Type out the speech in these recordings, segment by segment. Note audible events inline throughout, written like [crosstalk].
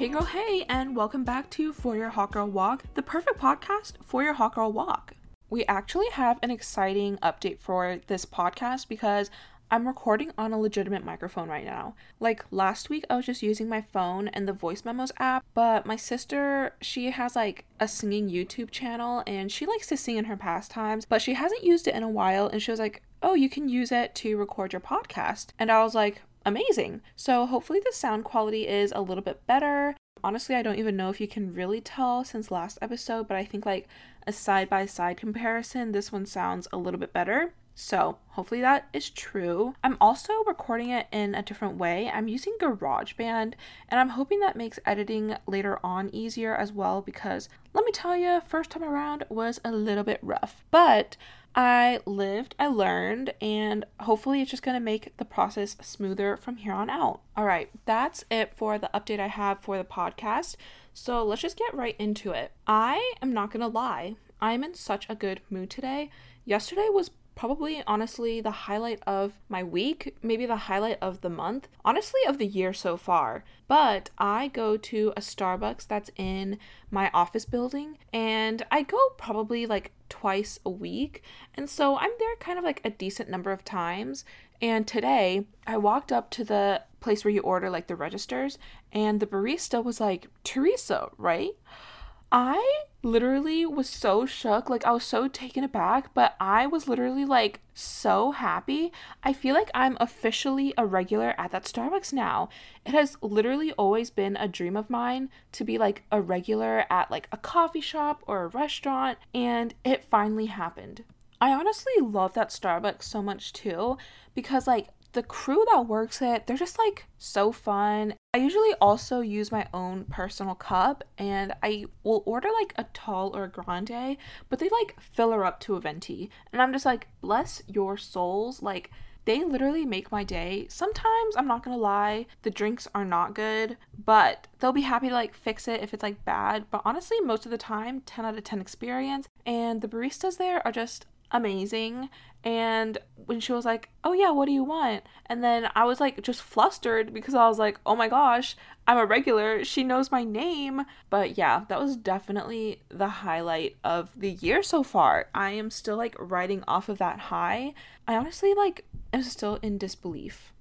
Hey girl, hey, and welcome back to For Your Hot Girl Walk, the perfect podcast for your hot girl walk. We actually have an exciting update for this podcast because I'm recording on a legitimate microphone right now. Like last week, I was just using my phone and the voice memos app, but my sister, she has like a singing YouTube channel and she likes to sing in her pastimes, but she hasn't used it in a while. And she was like, Oh, you can use it to record your podcast. And I was like, amazing. So hopefully the sound quality is a little bit better. Honestly, I don't even know if you can really tell since last episode, but I think like a side by side comparison, this one sounds a little bit better. So, hopefully that is true. I'm also recording it in a different way. I'm using GarageBand, and I'm hoping that makes editing later on easier as well because let me tell you, first time around was a little bit rough. But I lived, I learned, and hopefully it's just going to make the process smoother from here on out. All right, that's it for the update I have for the podcast. So let's just get right into it. I am not going to lie, I'm in such a good mood today. Yesterday was probably honestly the highlight of my week, maybe the highlight of the month, honestly of the year so far. But I go to a Starbucks that's in my office building and I go probably like twice a week. And so I'm there kind of like a decent number of times. And today I walked up to the place where you order like the registers and the barista was like, Teresa, right? I literally was so shook. Like, I was so taken aback, but I was literally like so happy. I feel like I'm officially a regular at that Starbucks now. It has literally always been a dream of mine to be like a regular at like a coffee shop or a restaurant, and it finally happened. I honestly love that Starbucks so much too because like the crew that works it, they're just like so fun. I usually also use my own personal cup and I will order like a tall or a grande, but they like fill her up to a venti. And I'm just like, bless your souls. Like, they literally make my day. Sometimes, I'm not gonna lie, the drinks are not good, but they'll be happy to like fix it if it's like bad. But honestly, most of the time, 10 out of 10 experience. And the baristas there are just amazing. And when she was like, Oh, yeah, what do you want? And then I was like, just flustered because I was like, Oh my gosh, I'm a regular. She knows my name. But yeah, that was definitely the highlight of the year so far. I am still like riding off of that high. I honestly like am still in disbelief.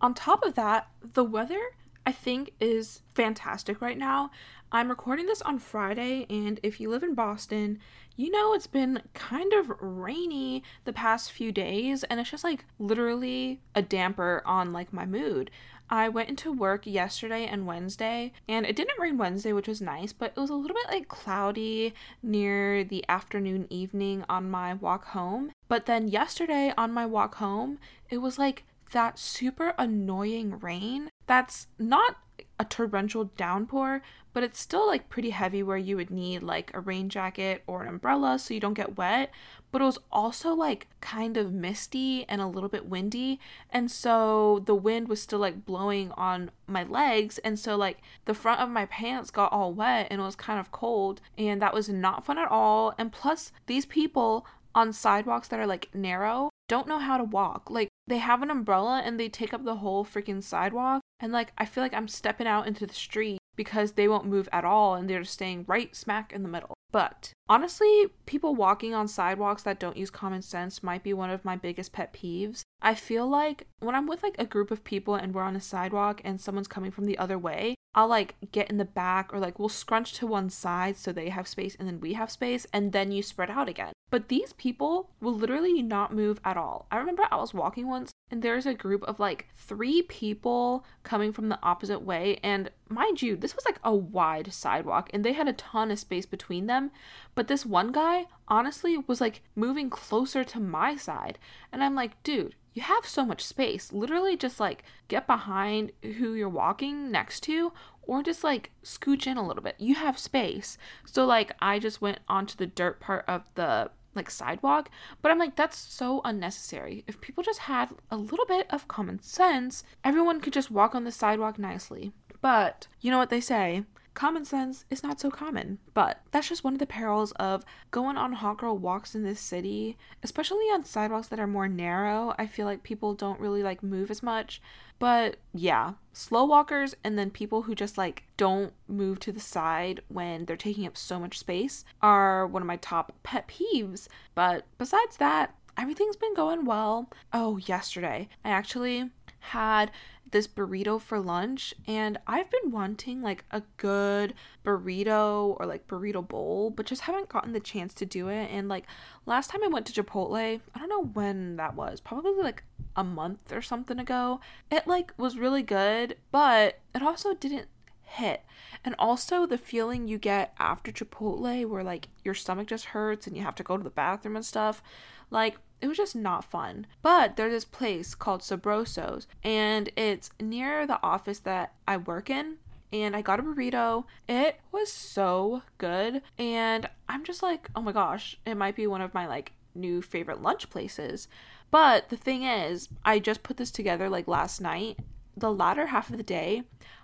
On top of that, the weather I think is fantastic right now. I'm recording this on Friday, and if you live in Boston, you know it's been kind of rainy the past few days, and it's just like literally a damper on like my mood. I went into work yesterday and Wednesday, and it didn't rain Wednesday, which was nice, but it was a little bit like cloudy near the afternoon, evening on my walk home. But then yesterday on my walk home, it was like that super annoying rain that's not a torrential downpour, but it's still like pretty heavy where you would need like a rain jacket or an umbrella so you don't get wet. But it was also like kind of misty and a little bit windy. And so the wind was still like blowing on my legs. And so like the front of my pants got all wet and it was kind of cold. And that was not fun at all. And plus, these people on sidewalks that are like narrow don't know how to walk. Like they have an umbrella and they take up the whole freaking sidewalk. And like, I feel like I'm stepping out into the street because they won't move at all and they're staying right smack in the middle. But honestly, people walking on sidewalks that don't use common sense might be one of my biggest pet peeves. I feel like when I'm with like a group of people and we're on a sidewalk and someone's coming from the other way, I'll like get in the back or like we'll scrunch to one side so they have space and then we have space and then you spread out again. But these people will literally not move at all. I remember I was walking once and there's a group of like three people coming from the opposite way. And mind you, this was like a wide sidewalk and they had a ton of space between them. But this one guy honestly was like moving closer to my side. And I'm like, dude, you have so much space. Literally just like get behind who you're walking next to or just like scooch in a little bit. You have space. So like I just went onto the dirt part of the like sidewalk, but I'm like that's so unnecessary. If people just had a little bit of common sense, everyone could just walk on the sidewalk nicely. But you know what they say? Common sense is not so common. But that's just one of the perils of going on hot girl walks in this city, especially on sidewalks that are more narrow. I feel like people don't really like move as much. But yeah, slow walkers and then people who just like don't move to the side when they're taking up so much space are one of my top pet peeves. But besides that, everything's been going well. Oh, yesterday, I actually had this burrito for lunch and I've been wanting like a good burrito or like burrito bowl, but just haven't gotten the chance to do it. And like last time I went to Chipotle, I don't know when that was, probably like a month or something ago. It like was really good, but it also didn't hit. And also the feeling you get after Chipotle where like your stomach just hurts and you have to go to the bathroom and stuff. Like it was just not fun. But there's this place called Sabroso's, and it's near the office that I work in. And I got a burrito. It was so good. And I'm just like, oh my gosh, it might be one of my like new favorite lunch places. But the thing is, I just put this together like last night. The latter half of the day,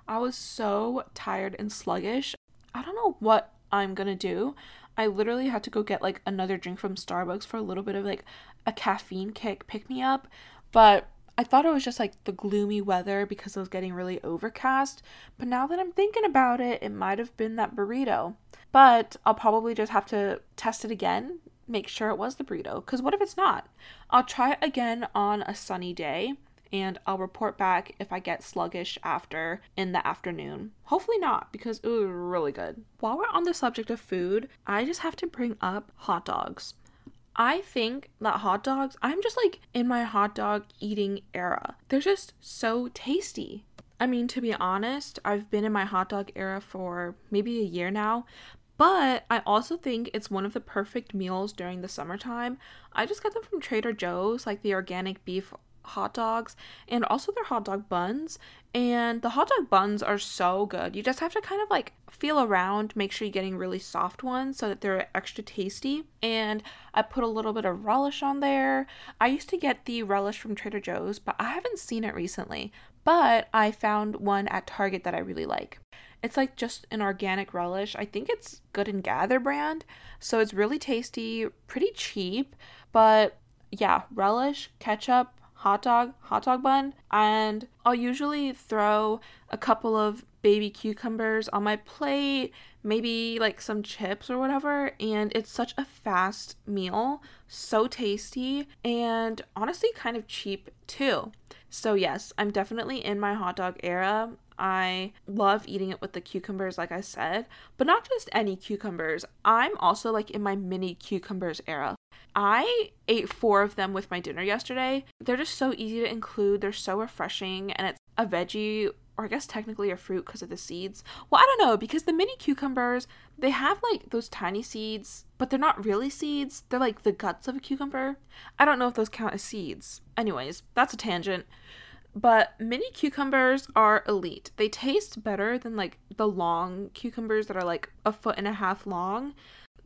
I was so tired and sluggish. I don't know what I'm gonna do. I literally had to go get like another drink from Starbucks for a little bit of like a caffeine kick pick me up, but I thought it was just like the gloomy weather because it was getting really overcast. But now that I'm thinking about it, it might have been that burrito. But I'll probably just have to test it again, make sure it was the burrito. Because what if it's not? I'll try it again on a sunny day and I'll report back if I get sluggish after in the afternoon. Hopefully not, because it was really good. While we're on the subject of food, I just have to bring up hot dogs. I think that hot dogs, I'm just like in my hot dog eating era. They're just so tasty. I mean, to be honest, I've been in my hot dog era for maybe a year now, but I also think it's one of the perfect meals during the summertime. I just got them from Trader Joe's, like the organic beef hot dogs and also their hot dog buns. And the hot dog buns are so good. You just have to kind of like feel around, make sure you're getting really soft ones so that they're extra tasty. And I put a little bit of relish on there. I used to get the relish from Trader Joe's, but I haven't seen it recently. But I found one at Target that I really like. It's like just an organic relish. I think it's Good and Gather brand. So it's really tasty, pretty cheap, but yeah, relish, ketchup, hot dog, hot dog bun, and I'll usually throw a couple of baby cucumbers on my plate, maybe like some chips or whatever, and it's such a fast meal, so tasty, and honestly kind of cheap too. So, yes, I'm definitely in my hot dog era. I love eating it with the cucumbers, like I said, but not just any cucumbers. I'm also like in my mini cucumbers era. I ate four of them with my dinner yesterday. They're just so easy to include, they're so refreshing, and it's a veggie or I guess technically a fruit because of the seeds. Well, I don't know because the mini cucumbers, they have like those tiny seeds, but they're not really seeds. They're like the guts of a cucumber. I don't know if those count as seeds. Anyways, that's a tangent. But mini cucumbers are elite. They taste better than like the long cucumbers that are like a foot and a half long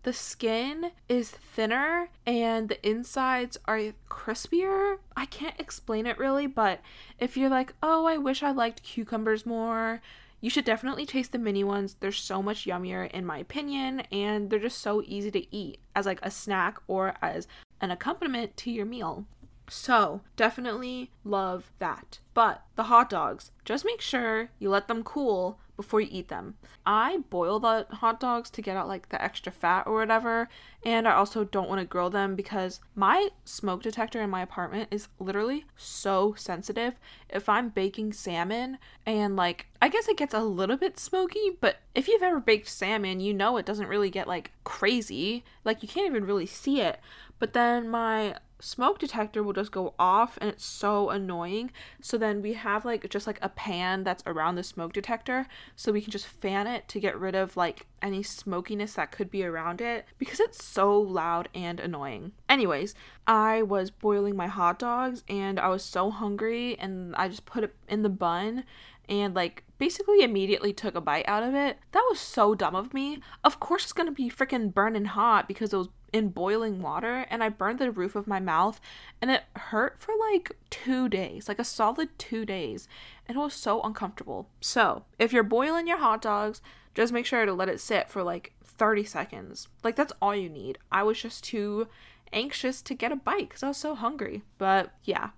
the skin is thinner and the insides are crispier. I can't explain it really, but if you're like, oh, I wish I liked cucumbers more, you should definitely taste the mini ones. They're so much yummier, in my opinion, and they're just so easy to eat as like a snack or as an accompaniment to your meal. So, definitely love that. But the hot dogs, just make sure you let them cool before you eat them. I boil the hot dogs to get out like the extra fat or whatever, and I also don't want to grill them because my smoke detector in my apartment is literally so sensitive. If I'm baking salmon and like I guess it gets a little bit smoky, but if you've ever baked salmon, you know it doesn't really get like crazy. Like you can't even really see it. But then my smoke detector will just go off and it's so annoying. So then we have like just like a pan that's around the smoke detector so we can just fan it to get rid of like any smokiness that could be around it because it's so loud and annoying. Anyways, I was boiling my hot dogs and I was so hungry and I just put it in the bun and like basically immediately took a bite out of it. That was so dumb of me. Of course it's gonna be freaking burning hot because it was in boiling water and I burned the roof of my mouth and it hurt for like two days, like a solid two days. And it was so uncomfortable. So, if you're boiling your hot dogs, just make sure to let it sit for like 30 seconds. Like, that's all you need. I was just too anxious to get a bite because I was so hungry. But yeah,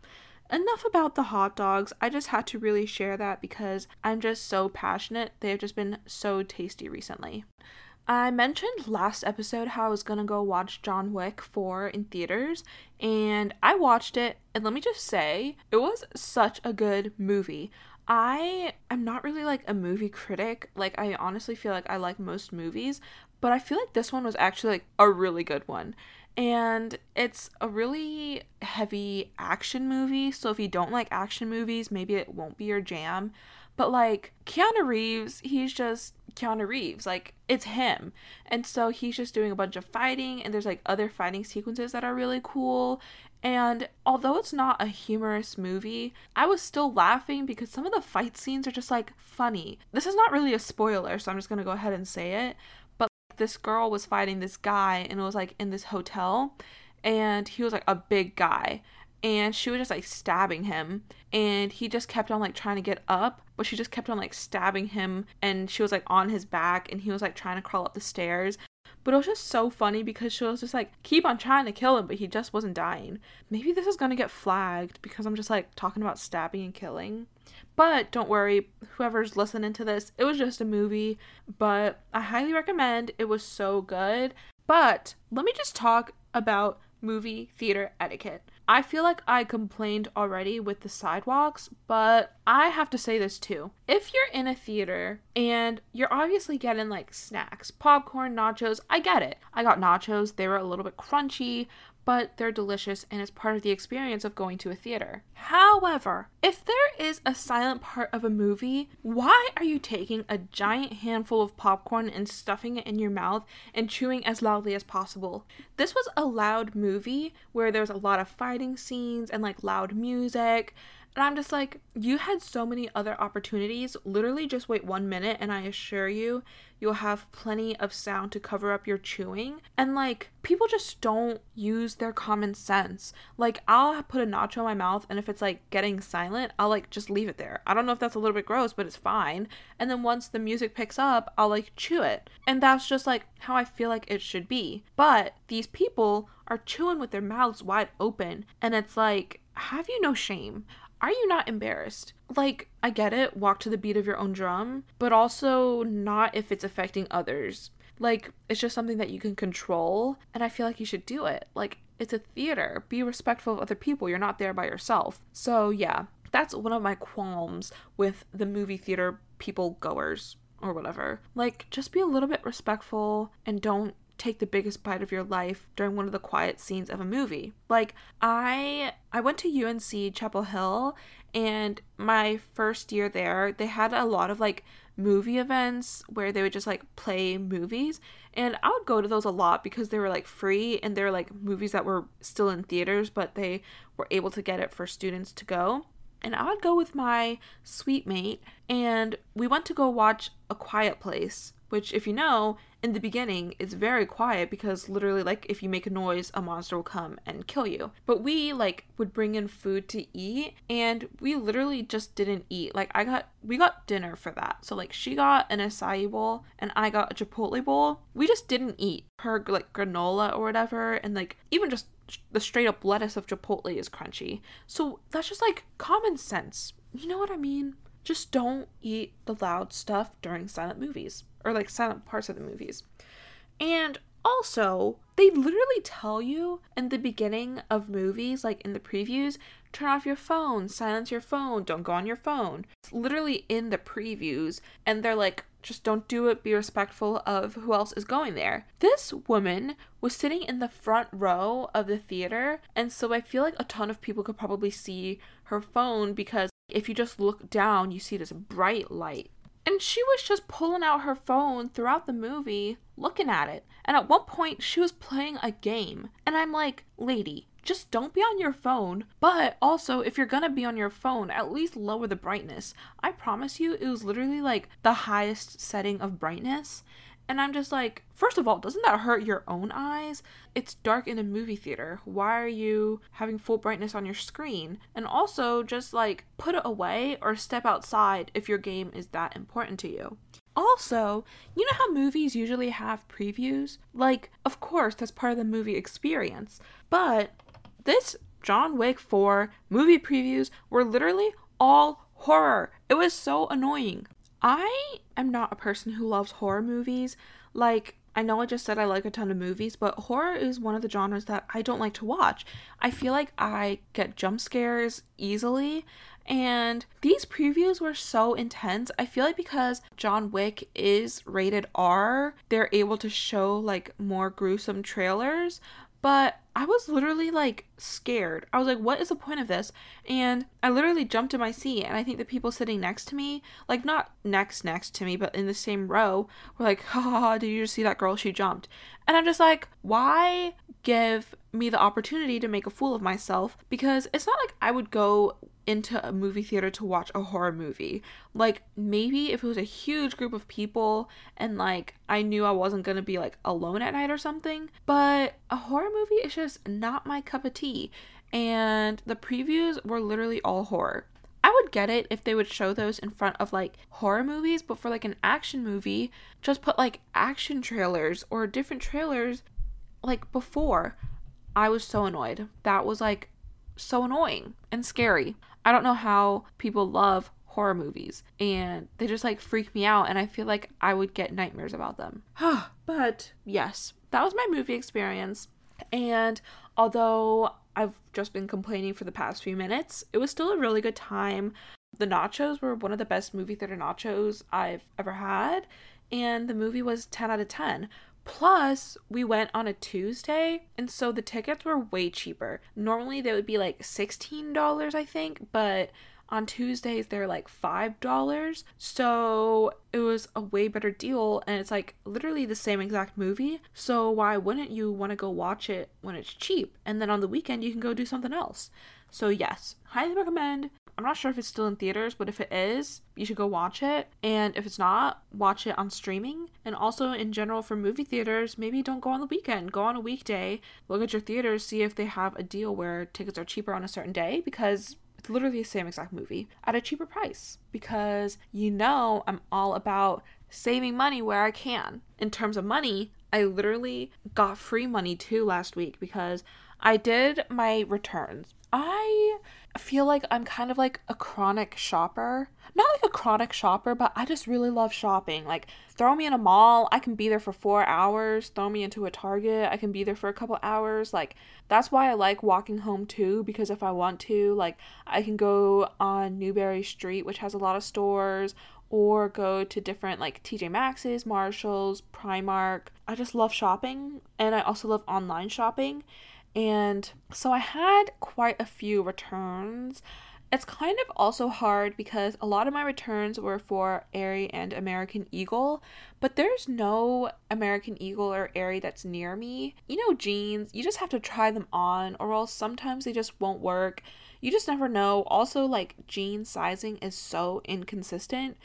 enough about the hot dogs. I just had to really share that because I'm just so passionate. They have just been so tasty recently. I mentioned last episode how I was gonna go watch John Wick 4 in theaters, and I watched it, and let me just say, it was such a good movie. I am not really like a movie critic. Like, I honestly feel like I like most movies, but I feel like this one was actually like a really good one. And it's a really heavy action movie, so if you don't like action movies, maybe it won't be your jam. But like Keanu Reeves, he's just Keanu Reeves. Like it's him. And so he's just doing a bunch of fighting and there's like other fighting sequences that are really cool. And although it's not a humorous movie, I was still laughing because some of the fight scenes are just like funny. This is not really a spoiler, so I'm just going to go ahead and say it. This girl was fighting this guy and it was like in this hotel and he was like a big guy and she was just like stabbing him and he just kept on like trying to get up but she just kept on like stabbing him and she was like on his back and he was like trying to crawl up the stairs but it was just so funny because she was just like keep on trying to kill him but he just wasn't dying. Maybe this is gonna get flagged because i'm just like talking about stabbing and killing. But don't worry whoever's listening to this it was just a movie. But i highly recommend. It was so good. But let me just talk about movie theater etiquette I feel like I complained already with the sidewalks, but I have to say this too. If you're in a theater and you're obviously getting like snacks, popcorn, nachos, I get it. I got nachos, they were a little bit crunchy, but they're delicious and it's part of the experience of going to a theater. However, if there is a silent part of a movie, why are you taking a giant handful of popcorn and stuffing it in your mouth and chewing as loudly as possible? This was a loud movie where there's a lot of fighting scenes and like loud music. And I'm just like, you had so many other opportunities. Literally, just wait one minute, and I assure you, you'll have plenty of sound to cover up your chewing. And like, people just don't use their common sense. Like, I'll put a nacho in my mouth, and if it's like getting silent, I'll like just leave it there. I don't know if that's a little bit gross, but it's fine. And then once the music picks up, I'll like chew it. And that's just like how I feel like it should be. But these people are chewing with their mouths wide open, and it's like, have you no shame? Are you not embarrassed? Like, I get it, walk to the beat of your own drum, but also not if it's affecting others. Like, it's just something that you can control, and I feel like you should do it. Like, it's a theater. Be respectful of other people. You're not there by yourself. So, yeah, that's one of my qualms with the movie theater people goers or whatever. Like, just be a little bit respectful and don't take the biggest bite of your life during one of the quiet scenes of a movie. Like I I went to UNC Chapel Hill and my first year there, they had a lot of like movie events where they would just like play movies and I would go to those a lot because they were like free and they're like movies that were still in theaters but they were able to get it for students to go. And I would go with my suite mate and we went to go watch A Quiet Place which if you know in the beginning it's very quiet because literally like if you make a noise a monster will come and kill you. But we like would bring in food to eat and we literally just didn't eat. Like i got we got dinner for that. So like she got an acai bowl and i got a chipotle bowl. We just didn't eat. Her like granola or whatever and like even just the straight up lettuce of chipotle is crunchy. So that's just like common sense. You know what i mean? Just don't eat the loud stuff during silent movies or like silent parts of the movies. And also, they literally tell you in the beginning of movies, like in the previews, turn off your phone, silence your phone, don't go on your phone. It's literally in the previews, and they're like, just don't do it, be respectful of who else is going there. This woman was sitting in the front row of the theater, and so I feel like a ton of people could probably see her phone because if you just look down, you see this bright light and she was just pulling out her phone throughout the movie, looking at it. And at one point, she was playing a game. And I'm like, lady, just don't be on your phone. But also, if you're gonna be on your phone, at least lower the brightness. I promise you, it was literally like the highest setting of brightness. And I'm just like, first of all, doesn't that hurt your own eyes? It's dark in a movie theater. Why are you having full brightness on your screen? And also, just like put it away or step outside if your game is that important to you. Also, you know how movies usually have previews? Like, of course, that's part of the movie experience. But this John Wick 4 movie previews were literally all horror. It was so annoying. I am not a person who loves horror movies. Like, I know I just said I like a ton of movies, but horror is one of the genres that I don't like to watch. I feel like I get jump scares easily, and these previews were so intense. I feel like because John Wick is rated R, they're able to show like more gruesome trailers, but I was literally like scared. I was like, what is the point of this? And I literally jumped in my seat. And I think the people sitting next to me, like not next next to me, but in the same row, were like, ha, ha ha, did you see that girl? She jumped. And I'm just like, why give me the opportunity to make a fool of myself? Because it's not like I would go into a movie theater to watch a horror movie. Like maybe if it was a huge group of people and like I knew I wasn't going to be like alone at night or something, but a horror movie is just not my cup of tea. And the previews were literally all horror. I would get it if they would show those in front of like horror movies, but for like an action movie, just put like action trailers or different trailers like before. I was so annoyed. That was like so annoying and scary. I don't know how people love horror movies and they just like freak me out and I feel like I would get nightmares about them. [sighs] but yes, that was my movie experience. And although I've just been complaining for the past few minutes, it was still a really good time. The nachos were one of the best movie theater nachos I've ever had, and the movie was 10 out of 10. Plus, we went on a Tuesday, and so the tickets were way cheaper. Normally, they would be like $16, I think, but on Tuesdays they're like $5. So it was a way better deal, and it's like literally the same exact movie. So why wouldn't you want to go watch it when it's cheap? And then on the weekend, you can go do something else. So, yes, highly recommend. I'm not sure if it's still in theaters, but if it is, you should go watch it. And if it's not, watch it on streaming. And also, in general, for movie theaters, maybe don't go on the weekend. Go on a weekday. Look at your theaters, see if they have a deal where tickets are cheaper on a certain day because it's literally the same exact movie at a cheaper price. Because you know, I'm all about saving money where I can. In terms of money, I literally got free money too last week because I did my returns. I feel like I'm kind of like a chronic shopper. Not like a chronic shopper, but I just really love shopping. Like, throw me in a mall, I can be there for four hours. Throw me into a Target, I can be there for a couple hours. Like, that's why I like walking home too, because if I want to, like, I can go on Newbury Street, which has a lot of stores, or go to different like TJ Maxx's, Marshalls, Primark. I just love shopping, and I also love online shopping. And so I had quite a few returns. It's kind of also hard because a lot of my returns were for Aerie and American Eagle, but there's no American Eagle or Aerie that's near me. You know, jeans, you just have to try them on, or else sometimes they just won't work. You just never know. Also, like, jean sizing is so inconsistent.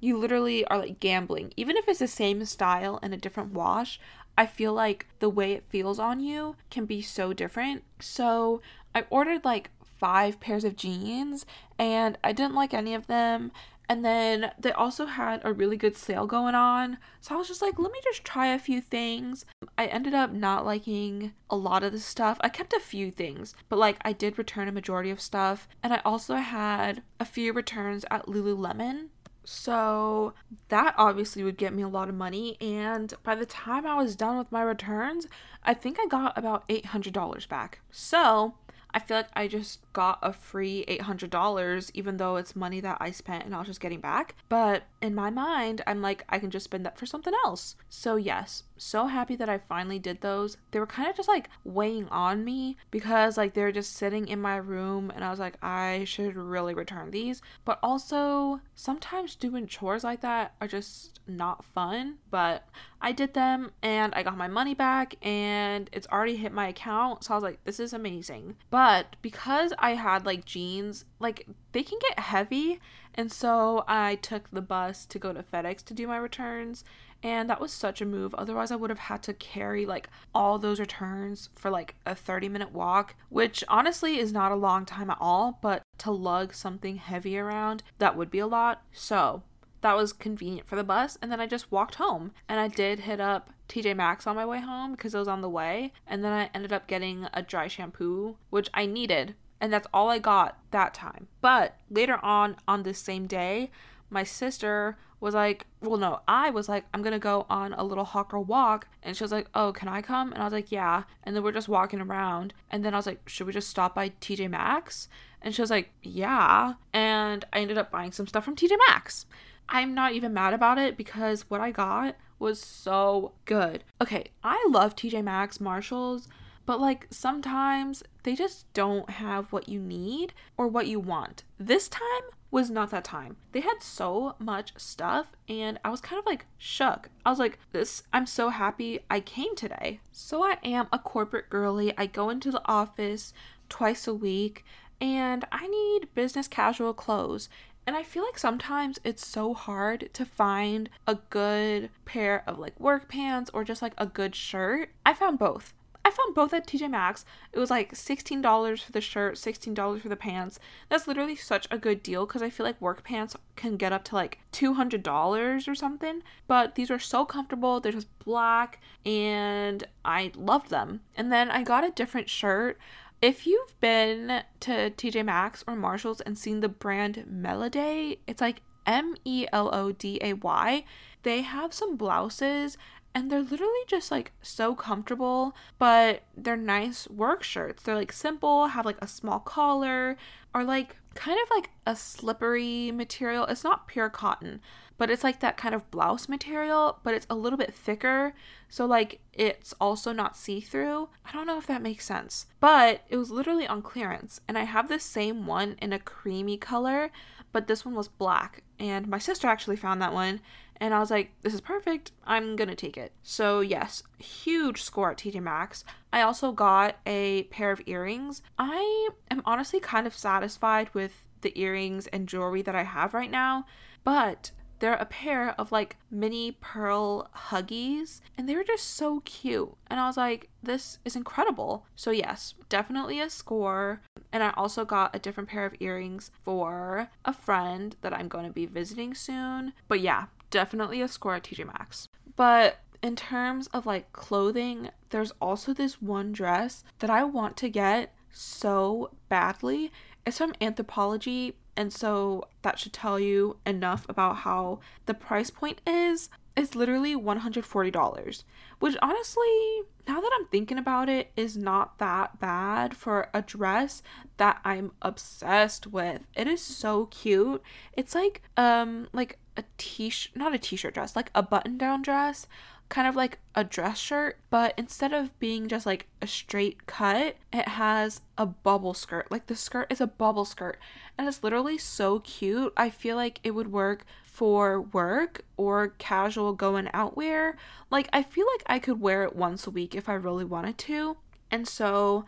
You literally are like gambling. Even if it's the same style and a different wash, I feel like the way it feels on you can be so different. So I ordered like five pairs of jeans and I didn't like any of them. And then they also had a really good sale going on. So I was just like, let me just try a few things. I ended up not liking a lot of the stuff. I kept a few things, but like I did return a majority of stuff. And I also had a few returns at Lululemon. So that obviously would get me a lot of money. And by the time I was done with my returns, I think I got about $800 back. So I feel like I just got a free $800, even though it's money that I spent and I was just getting back. But in my mind, I'm like, I can just spend that for something else. So, yes, so happy that I finally did those. They were kind of just like weighing on me because like they're just sitting in my room and I was like, I should really return these. But also, sometimes doing chores like that are just not fun. But I did them and I got my money back and it's already hit my account. So I was like, this is amazing. But because I had like jeans, like they can get heavy. And so I took the bus to go to FedEx to do my returns And that was such a move. Otherwise, I would have had to carry like all those returns for like a 30 minute walk, which honestly is not a long time at all. But to lug something heavy around, that would be a lot. So that was convenient for the bus. And then I just walked home. And I did hit up TJ Maxx on my way home because it was on the way. And then I ended up getting a dry shampoo, which I needed. And that's all I got that time. But later on, on this same day, my sister was like, well, no, I was like, I'm gonna go on a little hawker walk. And she was like, oh, can I come? And I was like, yeah. And then we're just walking around. And then I was like, should we just stop by TJ Maxx? And she was like, yeah. And I ended up buying some stuff from TJ Maxx. I'm not even mad about it because what I got was so good. Okay, I love TJ Maxx, Marshalls, but like sometimes they just don't have what you need or what you want. This time was not that time. They had so much stuff and I was kind of like shook. I was like, this I'm so happy I came today. So I am a corporate girly. I go into the office twice a week and I need business casual clothes. And I feel like sometimes it's so hard to find a good pair of like work pants or just like a good shirt. I found both. I found both at TJ Maxx. It was like $16 for the shirt, $16 for the pants. That's literally such a good deal because I feel like work pants can get up to like $200 or something. But these were so comfortable. They're just black and I loved them. And then I got a different shirt. If you've been to TJ Maxx or Marshalls and seen the brand Melody, it's like M E L O D A Y. They have some blouses and they're literally just like so comfortable, but they're nice work shirts. They're like simple, have like a small collar, are like kind of like a slippery material. It's not pure cotton, but it's like that kind of blouse material, but it's a little bit thicker. So, like, it's also not see through. I don't know if that makes sense, but it was literally on clearance. And I have the same one in a creamy color, but this one was black. And my sister actually found that one and I was like, this is perfect. I'm gonna take it. So, yes, huge score at TJ Maxx. I also got a pair of earrings. I am honestly kind of satisfied with the earrings and jewelry that I have right now, but they're a pair of like mini pearl huggies and they were just so cute. And I was like, this is incredible. So, yes, definitely a score. And I also got a different pair of earrings for a friend that I'm going to be visiting soon. But yeah, definitely a score at TJ Maxx. But in terms of like clothing, there's also this one dress that I want to get so badly. It's from Anthropologie, and so that should tell you enough about how the price point is. It's literally $140, which honestly, now that I'm thinking about it, is not that bad for a dress that I'm obsessed with. It is so cute. It's like um like a t-shirt, not a t-shirt dress, like a button-down dress, kind of like a dress shirt, but instead of being just like a straight cut, it has a bubble skirt. Like the skirt is a bubble skirt, and it's literally so cute. I feel like it would work for work or casual going out wear. Like I feel like I could wear it once a week if I really wanted to. And so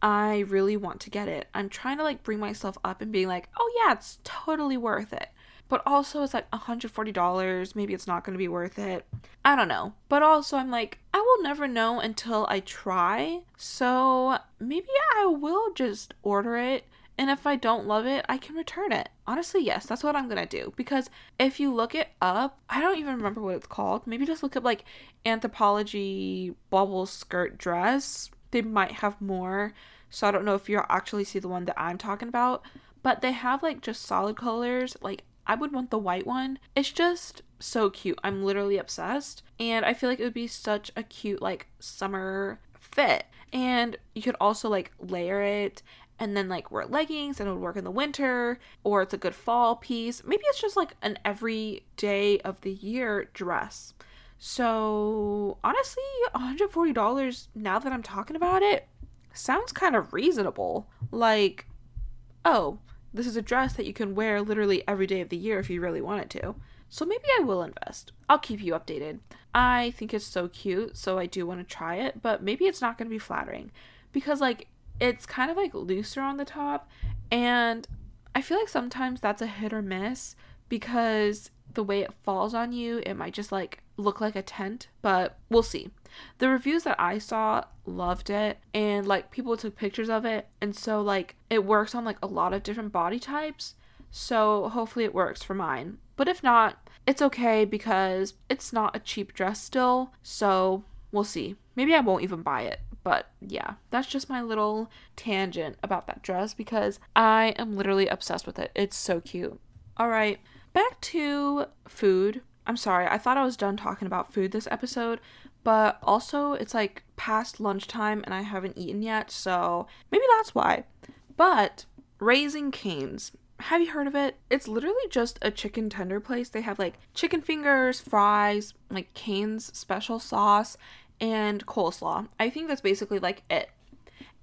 I really want to get it. I'm trying to like bring myself up and being like, "Oh yeah, it's totally worth it." But also it's like $140. Maybe it's not going to be worth it. I don't know. But also, I'm like, I will never know until I try. So maybe I will just order it. And if I don't love it, I can return it. Honestly, yes, that's what I'm gonna do. Because if you look it up, I don't even remember what it's called. Maybe just look up like Anthropologie bubble skirt dress. They might have more. So I don't know if you'll actually see the one that I'm talking about. But they have like just solid colors. Like I would want the white one. It's just so cute. I'm literally obsessed. And I feel like it would be such a cute, like, summer fit. And you could also, like, layer it and then, like, wear leggings and it would work in the winter. Or it's a good fall piece. Maybe it's just, like, an every day of the year dress. So, honestly, $140 now that I'm talking about it sounds kind of reasonable. Like, oh, this is a dress that you can wear literally every day of the year if you really wanted to. So maybe I will invest. I'll keep you updated. I think it's so cute, so I do want to try it, but maybe it's not going to be flattering because like it's kind of like looser on the top and I feel like sometimes that's a hit or miss because the way it falls on you, it might just like look like a tent, but we'll see. The reviews that I saw loved it and like people took pictures of it and so like it works on like a lot of different body types. So hopefully it works for mine. But if not, it's okay because it's not a cheap dress still. So we'll see. Maybe I won't even buy it. But yeah, that's just my little tangent about that dress because I am literally obsessed with it. It's so cute. All right, back to food. I'm sorry, I thought I was done talking about food this episode, but also it's like past lunchtime and I haven't eaten yet, so maybe that's why. But Raising Cane's. Have you heard of it? It's literally just a chicken tender place. They have like chicken fingers, fries, like Cane's special sauce, and coleslaw. I think that's basically like it.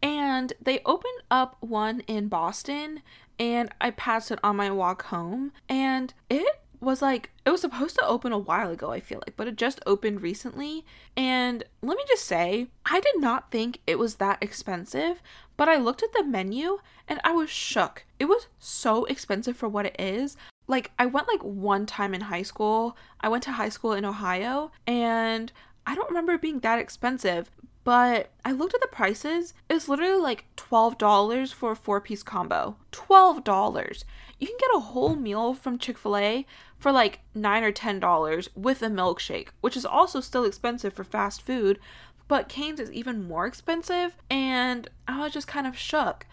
And they opened up one in Boston, and I passed it on my walk home, and it was like it was supposed to open a while ago i feel like but it just opened recently and let me just say i did not think it was that expensive but i looked at the menu and i was shook it was so expensive for what it is like i went like one time in high school i went to high school in ohio and I don't remember it being that expensive, but I looked at the prices. It's literally like $12 for a four piece combo. $12. You can get a whole meal from Chick fil A for like 9 or $10 with a milkshake, which is also still expensive for fast food, but Cane's is even more expensive. And I was just kind of shook.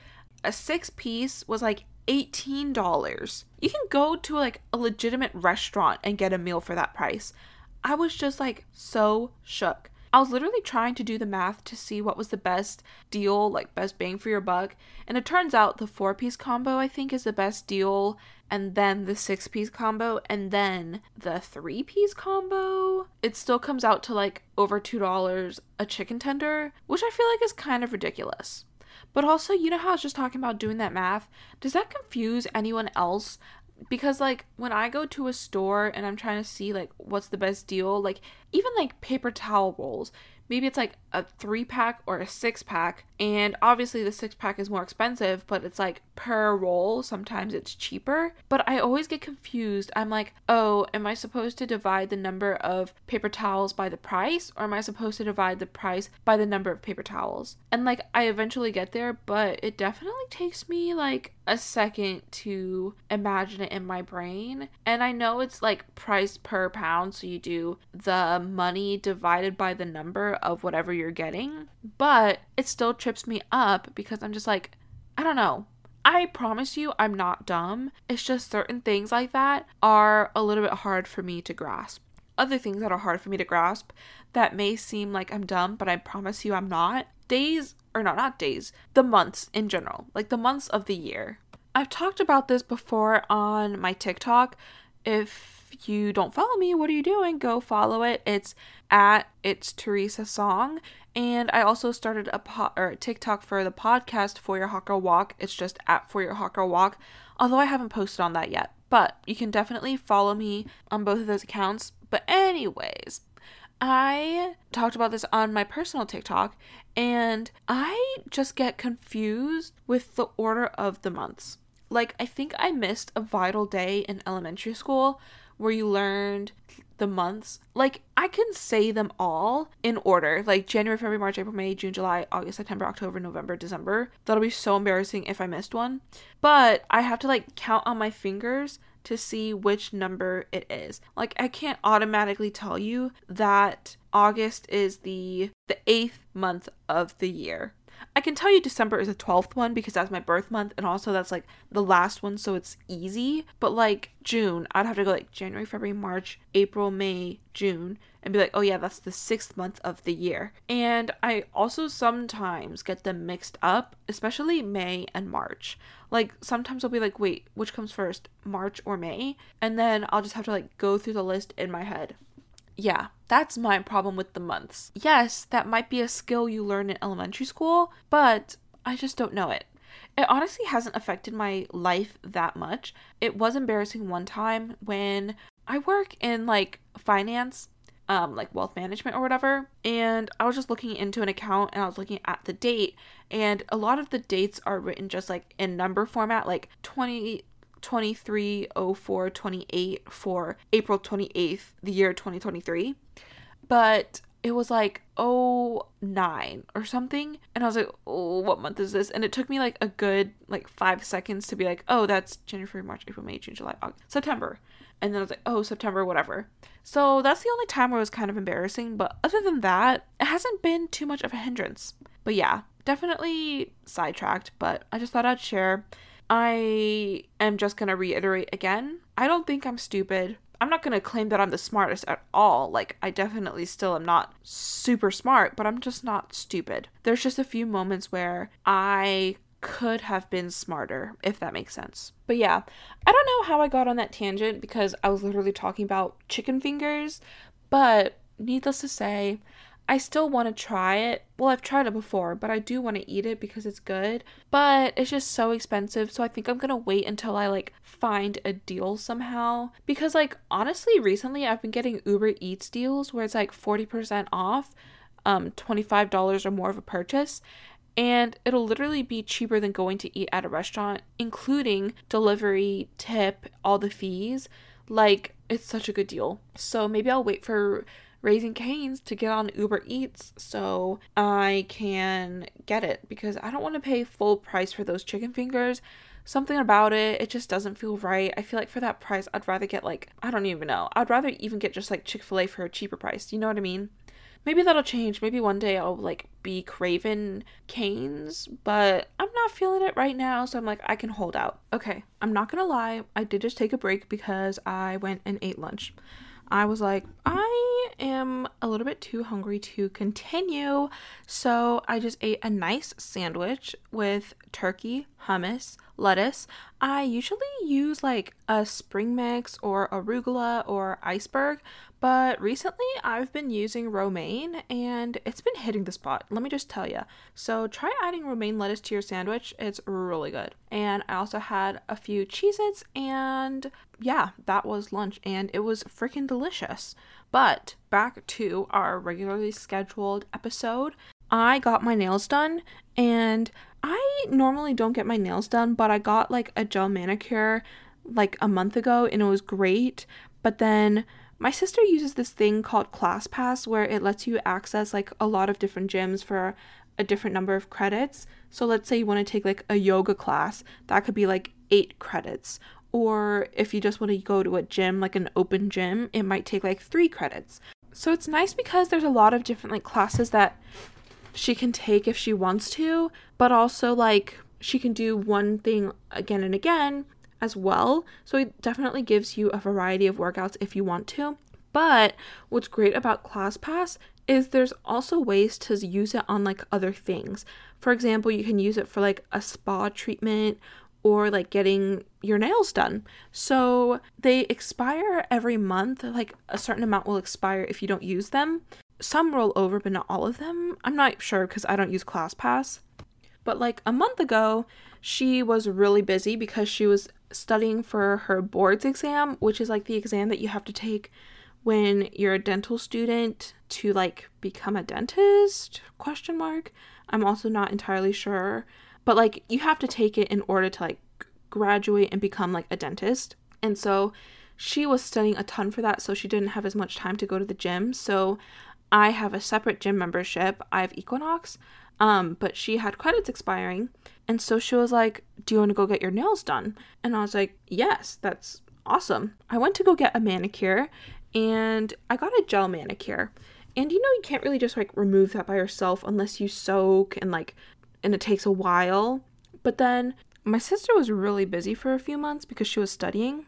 A six piece was like $18. You can go to like a legitimate restaurant and get a meal for that price. I was just like so shook. I was literally trying to do the math to see what was the best deal, like best bang for your buck. And it turns out the four piece combo, I think, is the best deal. And then the six piece combo. And then the three piece combo. It still comes out to like over $2 a chicken tender, which I feel like is kind of ridiculous. But also, you know how I was just talking about doing that math? Does that confuse anyone else? Because like when I go to a store and I'm trying to see like what's the best deal, like even like paper towel rolls, maybe it's like a three pack or a six pack. And obviously, the six pack is more expensive, but it's like per roll. Sometimes it's cheaper. But I always get confused. I'm like, oh, am I supposed to divide the number of paper towels by the price? Or am I supposed to divide the price by the number of paper towels? And like, I eventually get there, but it definitely takes me like a second to imagine it in my brain. And I know it's like price per pound, so you do the money divided by the number of whatever you're getting, but it still trips me up because I'm just like, I don't know. I promise you, I'm not dumb. It's just certain things like that are a little bit hard for me to grasp. Other things that are hard for me to grasp that may seem like I'm dumb, but I promise you I'm not. Days, or not, not days, the months in general, like the months of the year. I've talked about this before on my TikTok. If you don't follow me, what are you doing? Go follow it. It's at it's Teresa Song. And I also started a po- or TikTok for the podcast for your girl walk. It's just at for your girl walk. Although I haven't posted on that yet, but you can definitely follow me on both of those accounts. But anyways, I talked about this on my personal TikTok, and I just get confused with the order of the months. Like, I think I missed a vital day in elementary school where you learned the months. Like I can say them all in order, like January, February, March, April, May, June, July, August, September, October, November, December. That'll be so embarrassing if I missed one. But I have to like count on my fingers to see which number it is. Like I can't automatically tell you that August is the the 8th month of the year. I can tell you December is the 12th one because that's my birth month and also that's like the last one so it's easy. But like June, I'd have to go like January, February, March, April, May, June and be like, oh yeah, that's the sixth month of the year. And I also sometimes get them mixed up, especially May and March. Like sometimes I'll be like, wait, which comes first, March or May? And then I'll just have to like go through the list in my head. Yeah, that's my problem with the months. Yes, that might be a skill you learn in elementary school, but I just don't know it. It honestly hasn't affected my life that much. It was embarrassing one time when I work in like finance, um, like wealth management or whatever, and I was just looking into an account and I was looking at the date, and a lot of the dates are written just like in number format, like 20 230428 for April 28th, the year 2023. but it was like oh nine or something. And i was like oh what month is this? And it took me like a good like five seconds to be like oh that's january march april may june july august september and then i was like oh september whatever. So that's the only time where it was kind of embarrassing. But other than that it hasn't been too much of a hindrance. But yeah definitely sidetracked. But i just thought i'd share. I am just gonna reiterate again. I don't think i'm stupid. I'm not going to claim that I'm the smartest at all. Like, I definitely still am not super smart, but I'm just not stupid. There's just a few moments where I could have been smarter, if that makes sense. But yeah, I don't know how I got on that tangent because I was literally talking about chicken fingers, but needless to say, I still want to try it. Well, I've tried it before, but I do want to eat it because it's good. But it's just so expensive, so I think I'm going to wait until I like find a deal somehow because like honestly, recently I've been getting Uber Eats deals where it's like 40% off, um $25 or more of a purchase, and it'll literally be cheaper than going to eat at a restaurant, including delivery, tip, all the fees. Like, it's such a good deal. So maybe I'll wait for Raising Cane's to get on Uber Eats so I can get it because I don't want to pay full price for those chicken fingers. Something about it, it just doesn't feel right. I feel like for that price, I'd rather get like, I don't even know. I'd rather even get just like Chick fil A for a cheaper price. You know what I mean? Maybe that'll change. Maybe one day I'll like be craving Cane's, but I'm not feeling it right now, so I'm like, I can hold out. Okay, I'm not gonna lie, I did just take a break because I went and ate lunch. I was like, I am a little bit too hungry to continue. So I just ate a nice sandwich with turkey, hummus, lettuce. I usually use like a spring mix or arugula or iceberg, but recently I've been using romaine and it's been hitting the spot. Let me just tell you. So try adding romaine lettuce to your sandwich. It's really good. And I also had a few Cheez Its and yeah, that was lunch and it was freaking delicious. But back to our regularly scheduled episode. I got my nails done and I normally don't get my nails done, but I got like a gel manicure like a month ago and it was great. But then my sister uses this thing called ClassPass where it lets you access like a lot of different gyms for a different number of credits. So let's say you want to take like a yoga class, that could be like 8 credits. Or if you just want to go to a gym, like an open gym, it might take like 3 credits. So it's nice because there's a lot of different like classes that she can take if she wants to, but also like she can do one thing again and again as well. So it definitely gives you a variety of workouts if you want to. But what's great about ClassPass is there's also ways to use it on like other things. For example, you can use it for like a spa treatment or like getting your nails done. So they expire every month, like a certain amount will expire if you don't use them some roll over, but not all of them. I'm not sure because I don't use ClassPass. But like a month ago, she was really busy because she was studying for her boards exam, which is like the exam that you have to take when you're a dental student to like become a dentist? Question mark. I'm also not entirely sure. But like you have to take it in order to like graduate and become like a dentist. And so she was studying a ton for that so she didn't have as much time to go to the gym. So I have a separate gym membership. I have Equinox, um, but she had credits expiring. And so she was like, Do you want to go get your nails done? And I was like, Yes, that's awesome. I went to go get a manicure and I got a gel manicure. And you know, you can't really just like remove that by yourself unless you soak and like, and it takes a while. But then my sister was really busy for a few months because she was studying.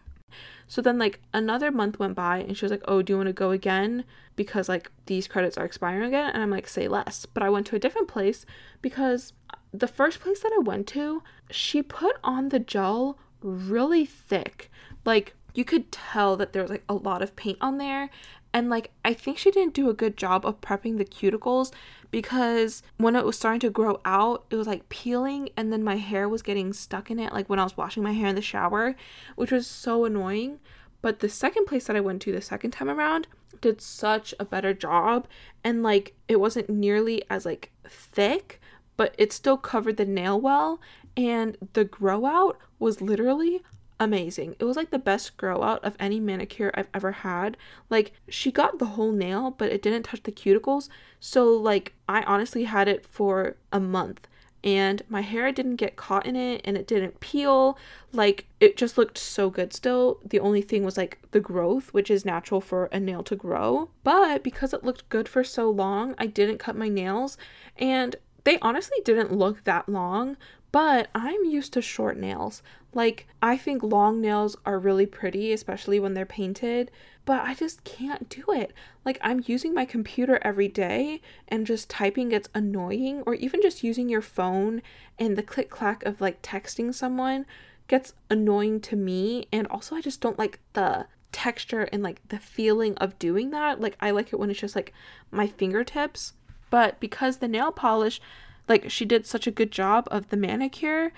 So then, like, another month went by and she was like, Oh, do you want to go again? Because, like, these credits are expiring again. And I'm like, Say less. But I went to a different place because the first place that I went to, she put on the gel really thick. Like, you could tell that there was like a lot of paint on there and like I think she didn't do a good job of prepping the cuticles because when it was starting to grow out, it was like peeling and then my hair was getting stuck in it like when I was washing my hair in the shower, which was so annoying. But the second place that I went to the second time around did such a better job and like it wasn't nearly as like thick, but it still covered the nail well and the grow out was literally amazing. It was like the best grow out of any manicure I've ever had. Like she got the whole nail, but it didn't touch the cuticles. So like I honestly had it for a month and my hair didn't get caught in it and it didn't peel. Like it just looked so good still. The only thing was like the growth, which is natural for a nail to grow. But because it looked good for so long, I didn't cut my nails and they honestly didn't look that long, but I'm used to short nails. Like, I think long nails are really pretty, especially when they're painted, but I just can't do it. Like, I'm using my computer every day and just typing gets annoying, or even just using your phone and the click clack of like texting someone gets annoying to me. And also, I just don't like the texture and like the feeling of doing that. Like, I like it when it's just like my fingertips. But because the nail polish like she did such a good job of the manicure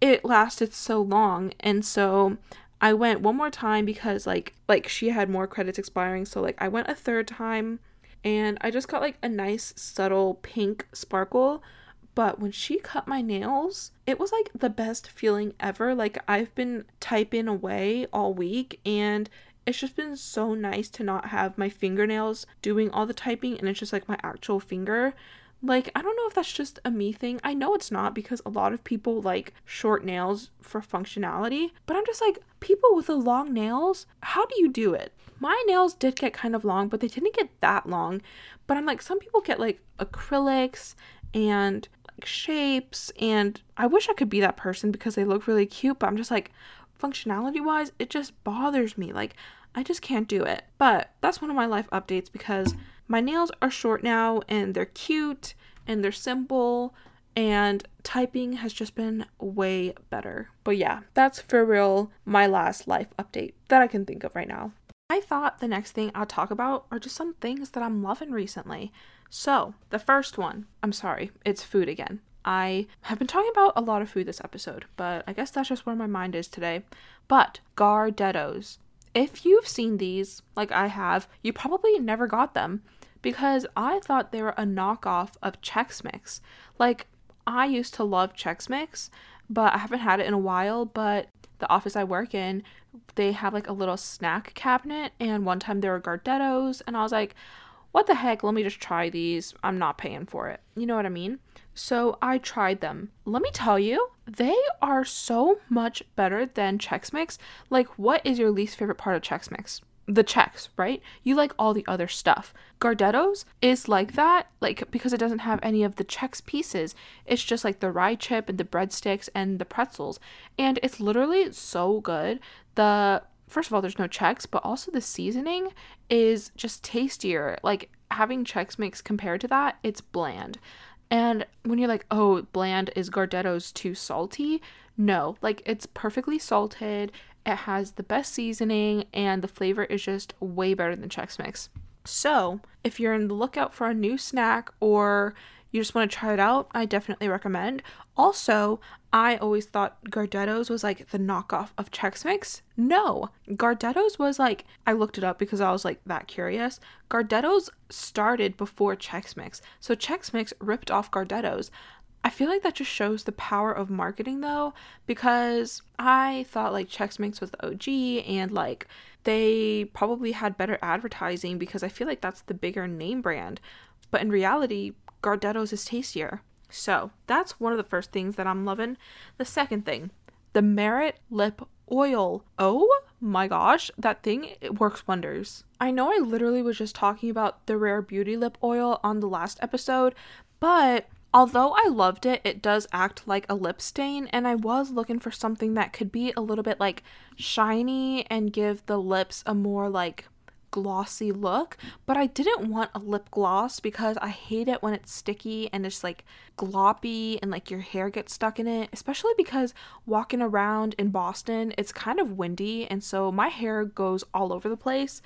it lasted so long and so i went one more time because like like she had more credits expiring so like i went a third time and i just got like a nice subtle pink sparkle but when she cut my nails it was like the best feeling ever like i've been typing away all week and it's just been so nice to not have my fingernails doing all the typing and it's just like my actual finger like, I don't know if that's just a me thing. I know it's not because a lot of people like short nails for functionality, but I'm just like, people with the long nails, how do you do it? My nails did get kind of long, but they didn't get that long. But I'm like, some people get like acrylics and like shapes, and I wish I could be that person because they look really cute, but I'm just like, functionality wise, it just bothers me. Like, I just can't do it. But that's one of my life updates because my nails are short now and they're cute and they're simple and typing has just been way better. But yeah, that's for real my last life update that I can think of right now. I thought the next thing I'll talk about are just some things that I'm loving recently. So, the first one, I'm sorry, it's food again. I have been talking about a lot of food this episode, but I guess that's just where my mind is today. But Gardettos. If you've seen these, like I have, you probably never got them because I thought they were a knockoff of Chex Mix. Like, I used to love Chex Mix, but I haven't had it in a while. But the office I work in, they have like a little snack cabinet, and one time there were Gardettos, and I was like, what the heck? Let me just try these. I'm not paying for it. You know what I mean? So I tried them. Let me tell you, they are so much better than Chex Mix. Like, what is your least favorite part of Chex Mix? The Chex, right? You like all the other stuff. Gardettos is like that, like because it doesn't have any of the Chex pieces. It's just like the rye chip and the breadsticks and the pretzels. And it's literally so good. The first of all, there's no Chex, but also the seasoning is just tastier. Like having Chex Mix compared to that, it's bland. And when you're like, oh, bland is Gardettos too salty? No, like it's perfectly salted. It has the best seasoning and the flavor is just way better than Chex Mix. So, if you're in the lookout for a new snack or you just want to try it out, I definitely recommend. Also, I always thought Gardettos was like the knockoff of Chex Mix. No, Gardettos was like, I looked it up because I was like that curious. Gardettos started before Chex Mix. So Chex Mix ripped off Gardettos. I feel like that just shows the power of marketing though, because I thought like Chex Mix was the OG and like they probably had better advertising because I feel like that's the bigger name brand. But in reality, Gardettos is tastier. So that's one of the first things that I'm loving. The second thing, the Merit Lip Oil. Oh my gosh, that thing it works wonders. I know I literally was just talking about the Rare Beauty Lip Oil on the last episode, but Although I loved it, it does act like a lip stain, and I was looking for something that could be a little bit like shiny and give the lips a more like glossy look, but I didn't want a lip gloss because I hate it when it's sticky and it's like gloppy and like your hair gets stuck in it, especially because walking around in Boston, it's kind of windy and so my hair goes all over the place.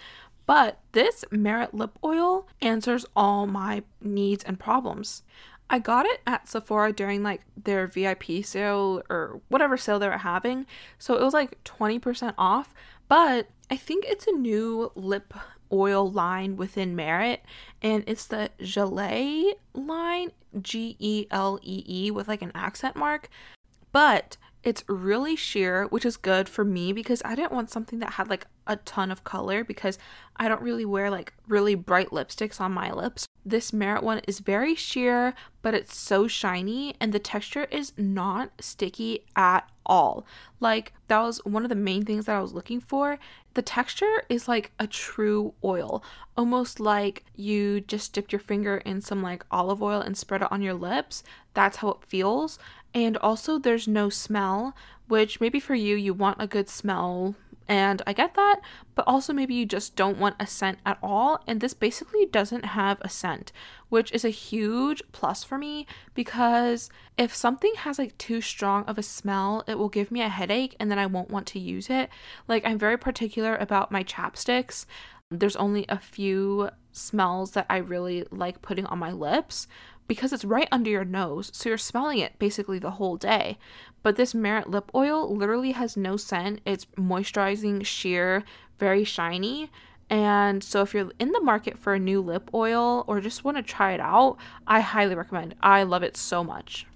But this Merit lip oil answers all my needs and problems. I got it at Sephora during like their VIP sale or whatever sale they were having. So it was like 20% off, but I think it's a new lip oil line within Merit and it's the Gelee line, G E L E E with like an accent mark. But It's really sheer, which is good for me because I didn't want something that had like a ton of color because I don't really wear like really bright lipsticks on my lips. This Merit one is very sheer, but it's so shiny and the texture is not sticky at all. Like, that was one of the main things that I was looking for. The texture is like a true oil, almost like you just dipped your finger in some like olive oil and spread it on your lips. That's how it feels. And also, there's no smell, which maybe for you, you want a good smell and I get that, but also maybe you just don't want a scent at all. And this basically doesn't have a scent, which is a huge plus for me because if something has like too strong of a smell, it will give me a headache and then I won't want to use it. Like, I'm very particular about my chapsticks. There's only a few smells that I really like putting on my lips because it's right under your nose, so you're smelling it basically the whole day. But this Merit lip oil literally has no scent. It's moisturizing, sheer, very shiny. And so if you're in the market for a new lip oil or just want to try it out, I highly recommend. I love it so much.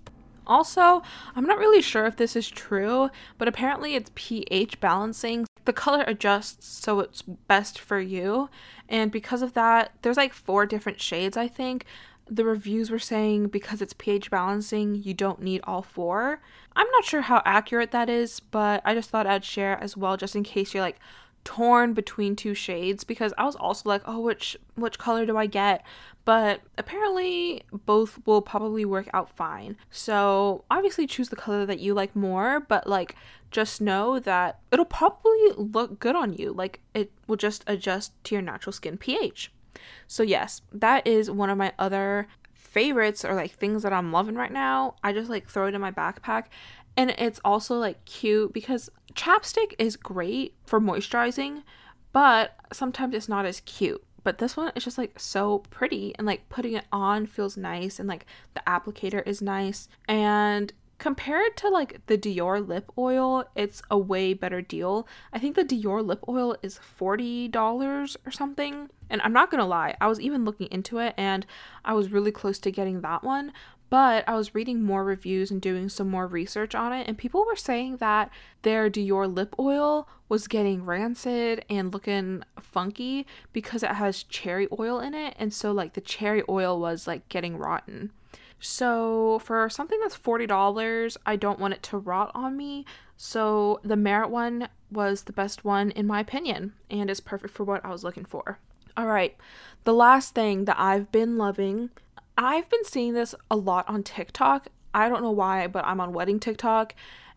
Also, I'm not really sure if this is true, but apparently it's pH balancing. The color adjusts so it's best for you. And because of that, there's like four different shades, I think the reviews were saying because it's pH balancing, you don't need all four. I'm not sure how accurate that is, but I just thought I'd share as well just in case you're like torn between two shades because I was also like, "Oh, which which color do I get?" But apparently both will probably work out fine. So, obviously choose the color that you like more, but like just know that it'll probably look good on you. Like it will just adjust to your natural skin pH. So, yes, that is one of my other favorites or like things that I'm loving right now. I just like throw it in my backpack. And it's also like cute because chapstick is great for moisturizing, but sometimes it's not as cute. But this one is just like so pretty and like putting it on feels nice and like the applicator is nice. And compared to like the Dior lip oil, it's a way better deal. I think the Dior lip oil is $40 or something. And I'm not gonna lie, I was even looking into it and I was really close to getting that one. But I was reading more reviews and doing some more research on it, and people were saying that their Dior lip oil was getting rancid and looking funky because it has cherry oil in it. And so, like, the cherry oil was like getting rotten. So, for something that's $40, I don't want it to rot on me. So, the Merit one was the best one in my opinion and is perfect for what I was looking for. All right, the last thing that I've been loving, I've been seeing this a lot on TikTok. I don't know why, but I'm on wedding TikTok.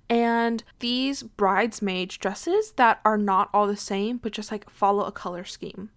And these bridesmaids dresses that are not all the same, but just like follow a color scheme.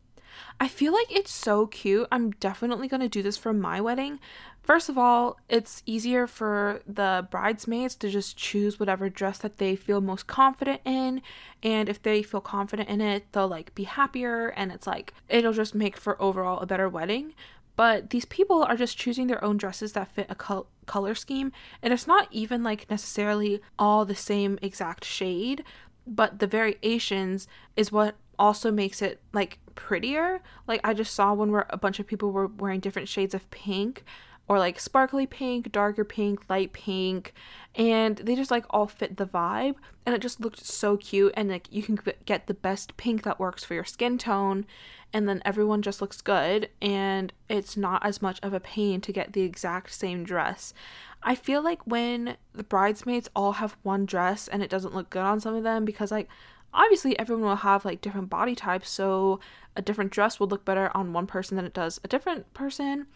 I feel like it's so cute. I'm definitely going to do this for my wedding. First of all, it's easier for the bridesmaids to just choose whatever dress that they feel most confident in. And if they feel confident in it, they'll like be happier and it's like it'll just make for overall a better wedding. But these people are just choosing their own dresses that fit a col- color scheme. And it's not even like necessarily all the same exact shade, but the variations is what also makes it like prettier. Like I just saw one where a bunch of people were wearing different shades of pink or like sparkly pink, darker pink, light pink, and they just like all fit the vibe and it just looked so cute and like you can get the best pink that works for your skin tone and then everyone just looks good and it's not as much of a pain to get the exact same dress. I feel like when the bridesmaids all have one dress and it doesn't look good on some of them because like obviously everyone will have like different body types so a different dress will look better on one person than it does a different person.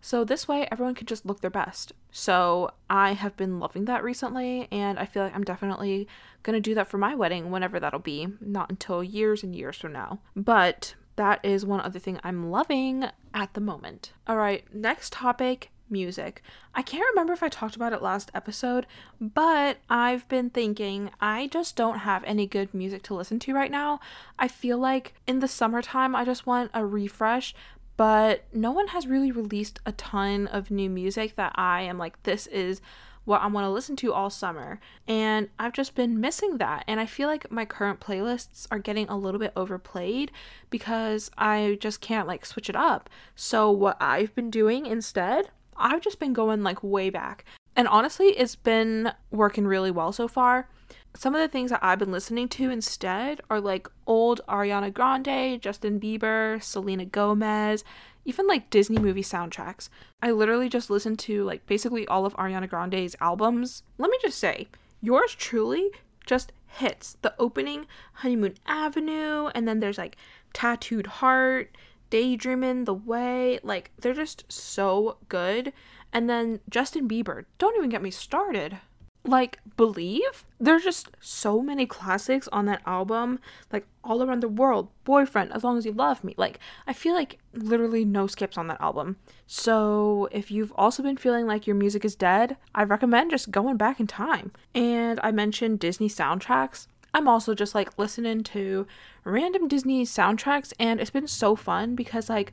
So this way everyone can just look their best. So i have been loving that recently and i feel like i'm definitely going to do that for my wedding whenever that'll be not until years and years from now. But that is one other thing i'm loving at the moment. All right next topic music. I can't remember if I talked about it last episode, but I've been thinking I just don't have any good music to listen to right now. I feel like in the summertime, I just want a refresh, but no one has really released a ton of new music that I am like, this is what I want to listen to all summer. And I've just been missing that. And I feel like my current playlists are getting a little bit overplayed because I just can't like switch it up. So, what I've been doing instead I've just been going like way back. And honestly, it's been working really well so far. Some of the things that I've been listening to instead are like old Ariana Grande, Justin Bieber, Selena Gomez, even like Disney movie soundtracks. I literally just listened to like basically all of Ariana Grande's albums. Let me just say, yours truly just hits. The opening, Honeymoon Avenue, and then there's like Tattooed Heart, Daydreaming, The Way. Like, they're just so good. And then Justin Bieber, don't even get me started. Like believe? There's just so many classics on that album like all around the world. Boyfriend as long as you love me. Like i feel like literally no skips on that album. So if you've also been feeling like your music is dead i recommend just going back in time. And i mentioned disney soundtracks i'm also just like listening to random disney soundtracks and it's been so fun because like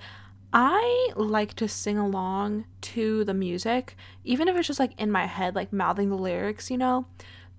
I like to sing along to the music, even if it's just like in my head, like mouthing the lyrics, you know?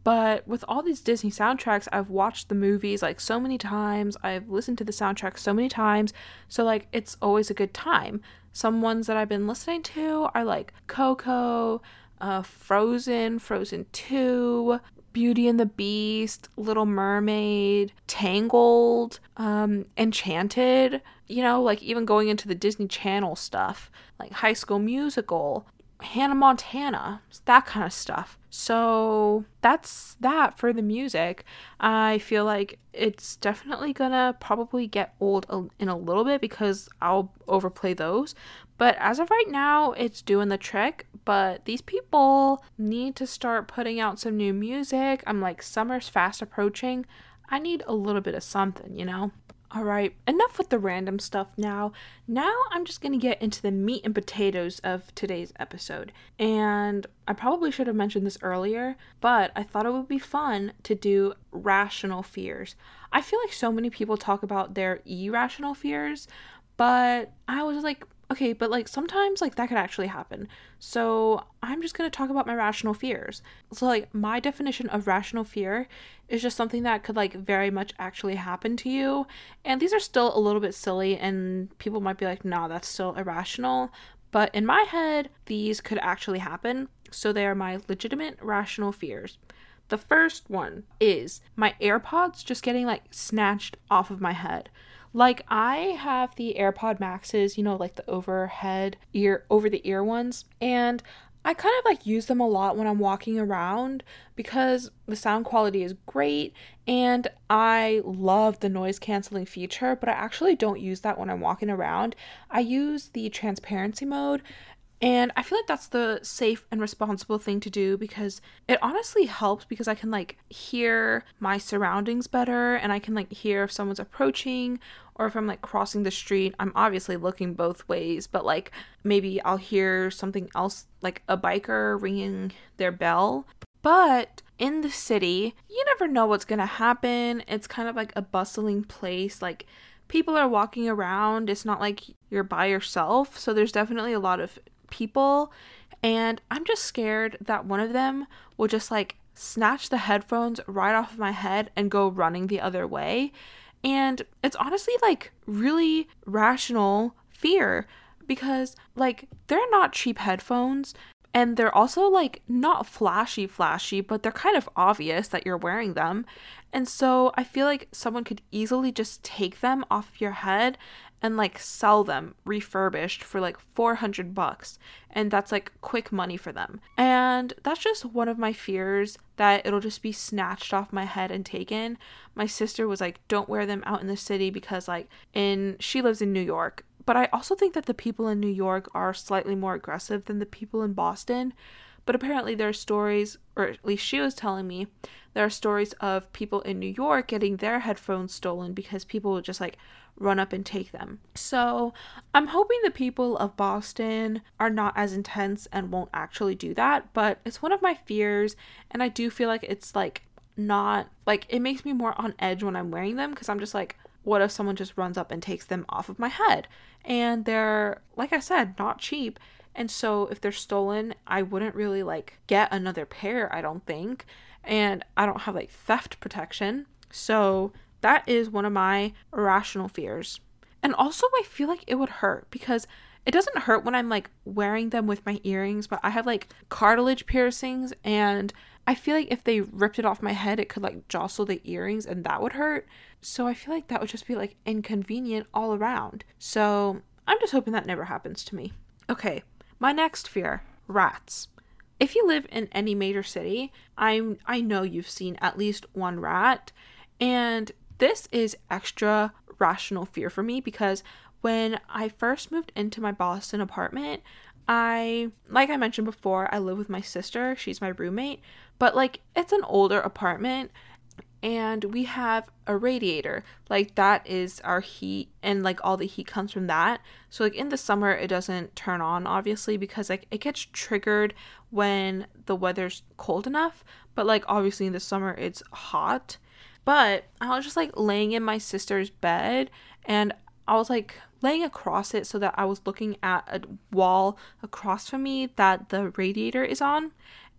But with all these Disney soundtracks, I've watched the movies like so many times, I've listened to the soundtrack so many times, so like it's always a good time. Some ones that I've been listening to are like Coco, uh, Frozen, Frozen 2, Beauty and the Beast, Little Mermaid, Tangled, um, Enchanted, you know, like even going into the Disney Channel stuff, like High School Musical, Hannah Montana, that kind of stuff. So that's that for the music. I feel like it's definitely gonna probably get old in a little bit because I'll overplay those. But as of right now, it's doing the trick. But these people need to start putting out some new music. I'm like, summer's fast approaching. I need a little bit of something, you know? All right, enough with the random stuff now. Now I'm just going to get into the meat and potatoes of today's episode. And I probably should have mentioned this earlier, but I thought it would be fun to do rational fears. I feel like so many people talk about their irrational fears, but I was like, okay, but like sometimes like that could actually happen. So I'm just to talk about my rational fears. So like my definition of rational fear is just something that could like very much actually happen to you. And these are still a little bit silly and people might be like, "Nah, that's still irrational." But in my head, these could actually happen. So they are my legitimate rational fears. The first one is my AirPods just getting like snatched off of my head. Like I have the AirPod Maxes, you know, like the overhead ear over the ear ones, and I kind of like use them a lot when I'm walking around because the sound quality is great and I love the noise canceling feature, but I actually don't use that when I'm walking around. I use the transparency mode and I feel like that's the safe and responsible thing to do because it honestly helps because I can like hear my surroundings better and I can like hear if someone's approaching or if I'm like crossing the street. I'm obviously looking both ways, but like maybe I'll hear something else like a biker ringing their bell. But in the city, you never know what's going to happen. It's kind of like a bustling place. Like people are walking around. It's not like you're by yourself. So there's definitely a lot of people and I'm just scared that one of them will just like snatch the headphones right off of my head and go running the other way. And it's honestly like really rational fear because like they're not cheap headphones and they're also like not flashy flashy but they're kind of obvious that you're wearing them and so i feel like someone could easily just take them off your head and like sell them refurbished for like 400 bucks and that's like quick money for them. And that's just one of my fears that it'll just be snatched off my head and taken. My sister was like don't wear them out in the city because like in she lives in New York, but I also think that the people in New York are slightly more aggressive than the people in Boston. But apparently there are stories or at least she was telling me there are stories of people in New York getting their headphones stolen because people will just like run up and take them. So I'm hoping the people of Boston are not as intense and won't actually do that, but it's one of my fears, and I do feel like it's like not like it makes me more on edge when I'm wearing them because I'm just like, what if someone just runs up and takes them off of my head? And they're, like I said, not cheap. And so if they're stolen, I wouldn't really like get another pair, I don't think. And I don't have like theft protection. So that is one of my irrational fears. And also, I feel like it would hurt because it doesn't hurt when I'm like wearing them with my earrings, but I have like cartilage piercings and I feel like if they ripped it off my head, it could like jostle the earrings and that would hurt. So I feel like that would just be like inconvenient all around. So I'm just hoping that never happens to me. Okay, my next fear rats. If you live in any major city, I'm I know you've seen at least one rat and this is extra rational fear for me because when I first moved into my Boston apartment, I like I mentioned before, I live with my sister, she's my roommate, but like it's an older apartment and we have a radiator. Like that is our heat and like all the heat comes from that. So like in the summer it doesn't turn on obviously because like it gets triggered when the weather's cold enough. But like obviously in the summer it's hot. But i was just like laying in my sister's bed and i was like laying across it so that i was looking at a wall across from me that the radiator is on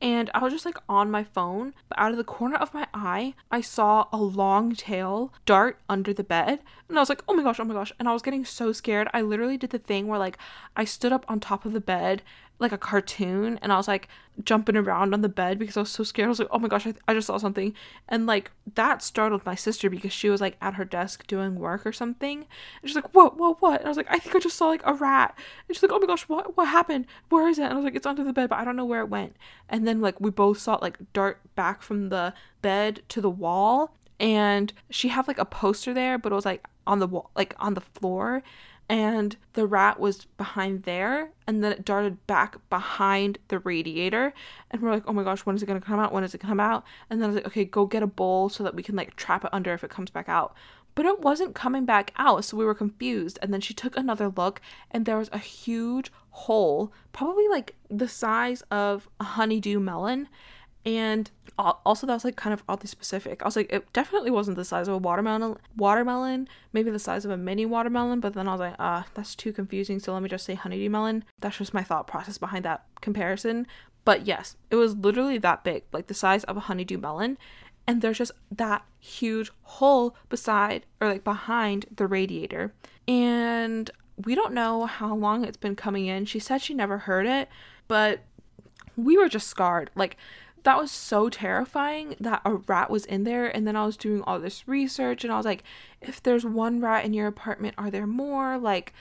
and I was just like on my phone, but out of the corner of my eye, I saw a long tail dart under the bed. And I was like, oh my gosh, oh my gosh. And I was getting so scared. I literally did the thing where like I stood up on top of the bed like a cartoon and I was like jumping around on the bed because I was so scared. I was like, oh my gosh, I, th- I just saw something. And like that startled my sister because she was like at her desk doing work or something. And she's like, what, what, what? And I was like, I think I just saw like a rat. And she's like, oh my gosh, what, what happened? Where is it? And I was like, it's under the bed, but I don't know where it went. And then like we both saw it like dart back from the bed to the wall. And she had like a poster there, but it was like on the wall, like on the floor and the rat was behind there and then it darted back behind the radiator and we're like oh my gosh when is it going to come out? When is it come out? And then i was like okay go get a bowl so that we can like trap it under if it comes back out. But it wasn't coming back out so we were confused and then she took another look and there was a huge hole probably like the size of a honeydew melon and also that was like kind of oddly specific. I was like, it definitely wasn't the size of a watermelon. Watermelon, maybe the size of a mini watermelon, but then I was like, ah, that's too confusing. So let me just say honeydew melon. That's just my thought process behind that comparison. But yes, it was literally that big, like the size of a honeydew melon. And there's just that huge hole beside or like behind the radiator. And we don't know how long it's been coming in. She said she never heard it, but we were just scarred. Like that was so terrifying that a rat was in there and then i was doing all this research and i was like if there's one rat in your apartment are there more? Like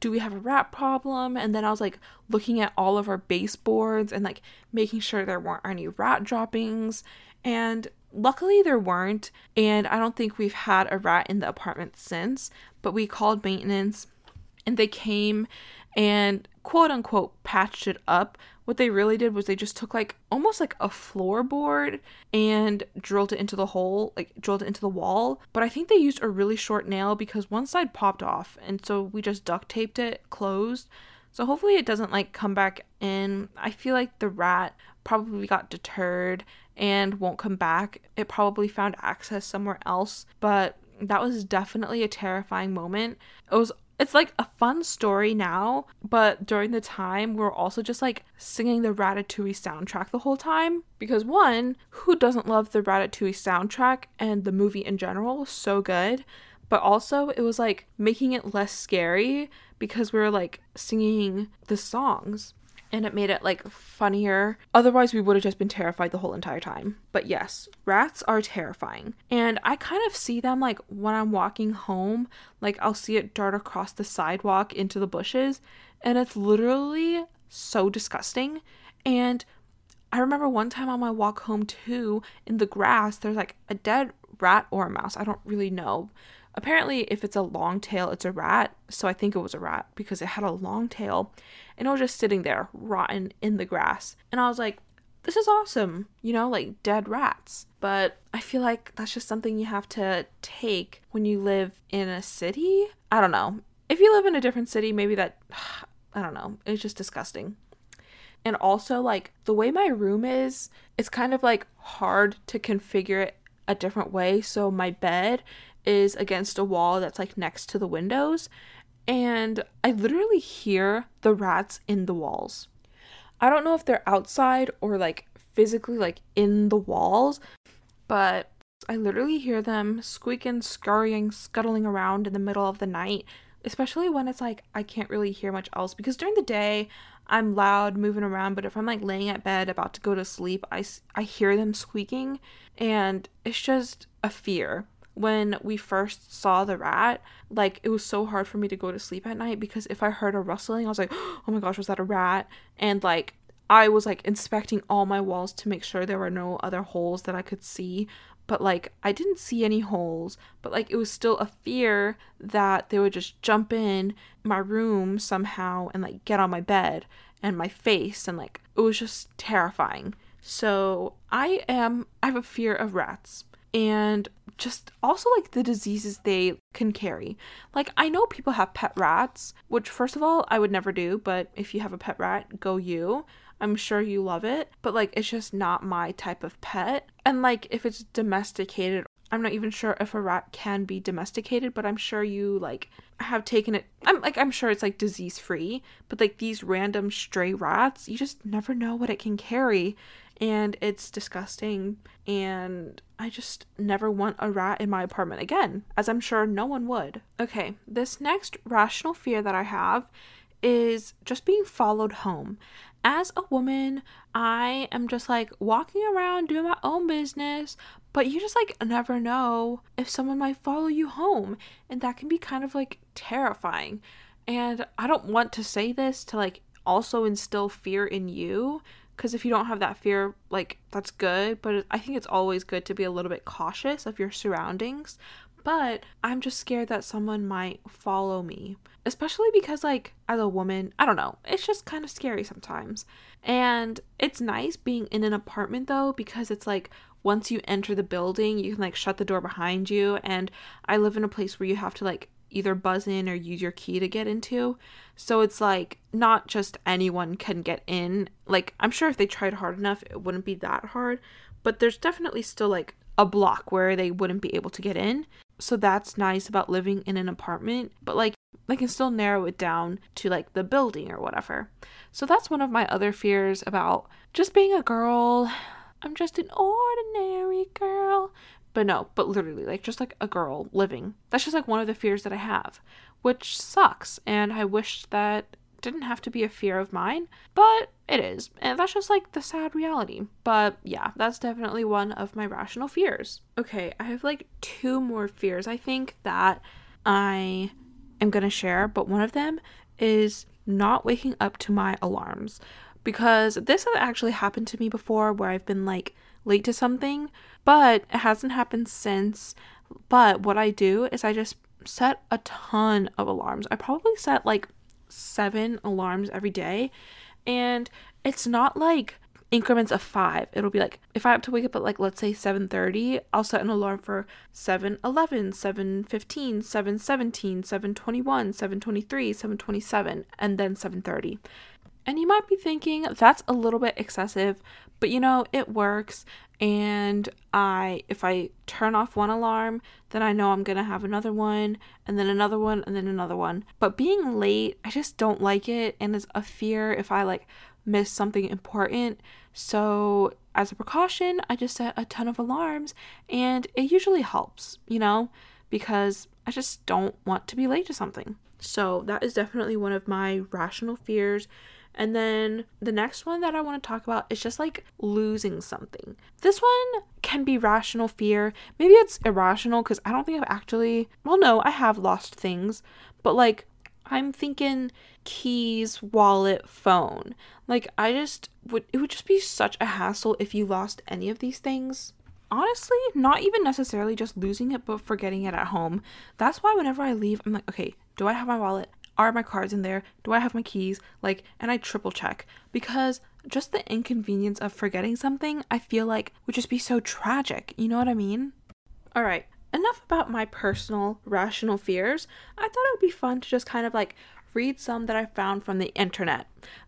do we have a rat problem? And then i was like looking at all of our baseboards and like making sure there weren't any rat droppings and luckily there weren't and i don't think we've had a rat in the apartment since but we called maintenance and they came and quote unquote patched it up what they really did was they just took like almost like a floorboard and drilled it into the hole, like drilled it into the wall. But I think they used a really short nail because one side popped off, and so we just duct taped it closed. So hopefully it doesn't like come back in. I feel like the rat probably got deterred and won't come back. It probably found access somewhere else, but that was definitely a terrifying moment. It was it's like a fun story now, but during the time, we are also just like singing the Ratatouille soundtrack the whole time. Because one, who doesn't love the Ratatouille soundtrack and the movie in general? So good. But also, it was like making it less scary because we were like singing the songs and it made it like funnier. Otherwise, we would have just been terrified the whole entire time. But yes, rats are terrifying. And I kind of see them like when I'm walking home, like I'll see it dart across the sidewalk into the bushes, and it's literally so disgusting. And I remember one time on my walk home too, in the grass, there's like a dead rat or a mouse. I don't really know. Apparently, if it's a long tail, it's a rat. So I think it was a rat because it had a long tail and it was just sitting there, rotten in the grass. And I was like, this is awesome, you know, like dead rats. But I feel like that's just something you have to take when you live in a city. I don't know. If you live in a different city, maybe that, [sighs] I don't know, it's just disgusting. And also, like, the way my room is, it's kind of like hard to configure it a different way. So my bed is against a wall that's like next to the windows, and I literally hear the rats in the walls. I don't know if they're outside or like physically like in the walls, but I literally hear them squeaking, scurrying, scuttling around in the middle of the night. especially when it's like I can't really hear much else because during the day I'm loud moving around, but if I'm like laying at bed about to go to sleep, I, I hear them squeaking and it's just a fear. When we first saw the rat, like it was so hard for me to go to sleep at night because if I heard a rustling, I was like, [gasps] oh my gosh, was that a rat? And like I was like inspecting all my walls to make sure there were no other holes that I could see but like I didn't see any holes, but like it was still a fear that they would just jump in my room somehow and like get on my bed and my face and like it was just terrifying. So I am I have a fear of rats and just also like the diseases they can carry. Like I know people have pet rats, which first of all I would never do, but if you have a pet rat, go you. I'm sure you love it, but like it's just not my type of pet. And like if it's domesticated, I'm not even sure if a rat can be domesticated, but I'm sure you like have taken it. I'm like I'm sure it's like disease free, but like these random stray rats, you just never know what it can carry and it's disgusting and I just never want a rat in my apartment again, as I'm sure no one would. Okay, this next rational fear that I have is just being followed home as a woman, I am just like walking around doing my own business, but you just like never know if someone might follow you home, and that can be kind of like terrifying. And I don't want to say this to like also instill fear in you because if you don't have that fear, like that's good, but I think it's always good to be a little bit cautious of your surroundings. But I'm just scared that someone might follow me especially because like as a woman i don't know it's just kind of scary sometimes and it's nice being in an apartment though because it's like once you enter the building you can like shut the door behind you and i live in a place where you have to like either buzz in or use your key to get into so it's like not just anyone can get in like i'm sure if they tried hard enough it wouldn't be that hard but there's definitely still like a block where they wouldn't be able to get in so that's nice about living in an apartment but like I can still narrow it down to like the building or whatever. So that's one of my other fears about just being a girl. I'm just an ordinary girl. But no, but literally, like just like a girl living. That's just like one of the fears that I have, which sucks. And I wish that didn't have to be a fear of mine, but it is. And that's just like the sad reality. But yeah, that's definitely one of my rational fears. Okay, I have like two more fears I think that I am to share, but one of them is not waking up to my alarms because this has actually happened to me before where I've been like late to something, but it hasn't happened since. But what I do is I just set a ton of alarms. I probably set like seven alarms every day, and it's not like increments of five. It'll be like if I have to wake up at like let's say 7:30, I'll set an alarm for 7:11, 7:15, 7:17, 7:21, 7:23, 7:27, and then 7:30. And you might be thinking that's a little bit excessive, but you know, it works and I if I turn off one alarm, then I know I'm going to have another one and then another one and then another one. But being late, I just don't like it and it's a fear if I like miss something important. So, as a precaution, I just set a ton of alarms and it usually helps, you know, because I just don't want to be late to something. So, that is definitely one of my rational fears. And then the next one that I want to talk about is just like losing something. This one can be rational fear. Maybe it's irrational because I don't think I've actually, well, no, I have lost things, but like I'm thinking keys, wallet, phone. Like I just would it would just be such a hassle if you lost any of these things. Honestly, not even necessarily just losing it but forgetting it at home. That's why whenever I leave, I'm like, okay, do I have my wallet? Are my cards in there? Do I have my keys? Like, and I triple check because just the inconvenience of forgetting something, I feel like would just be so tragic. You know what I mean? All right, enough about my personal rational fears. I thought it would be fun to just kind of like read some that I found from the internet.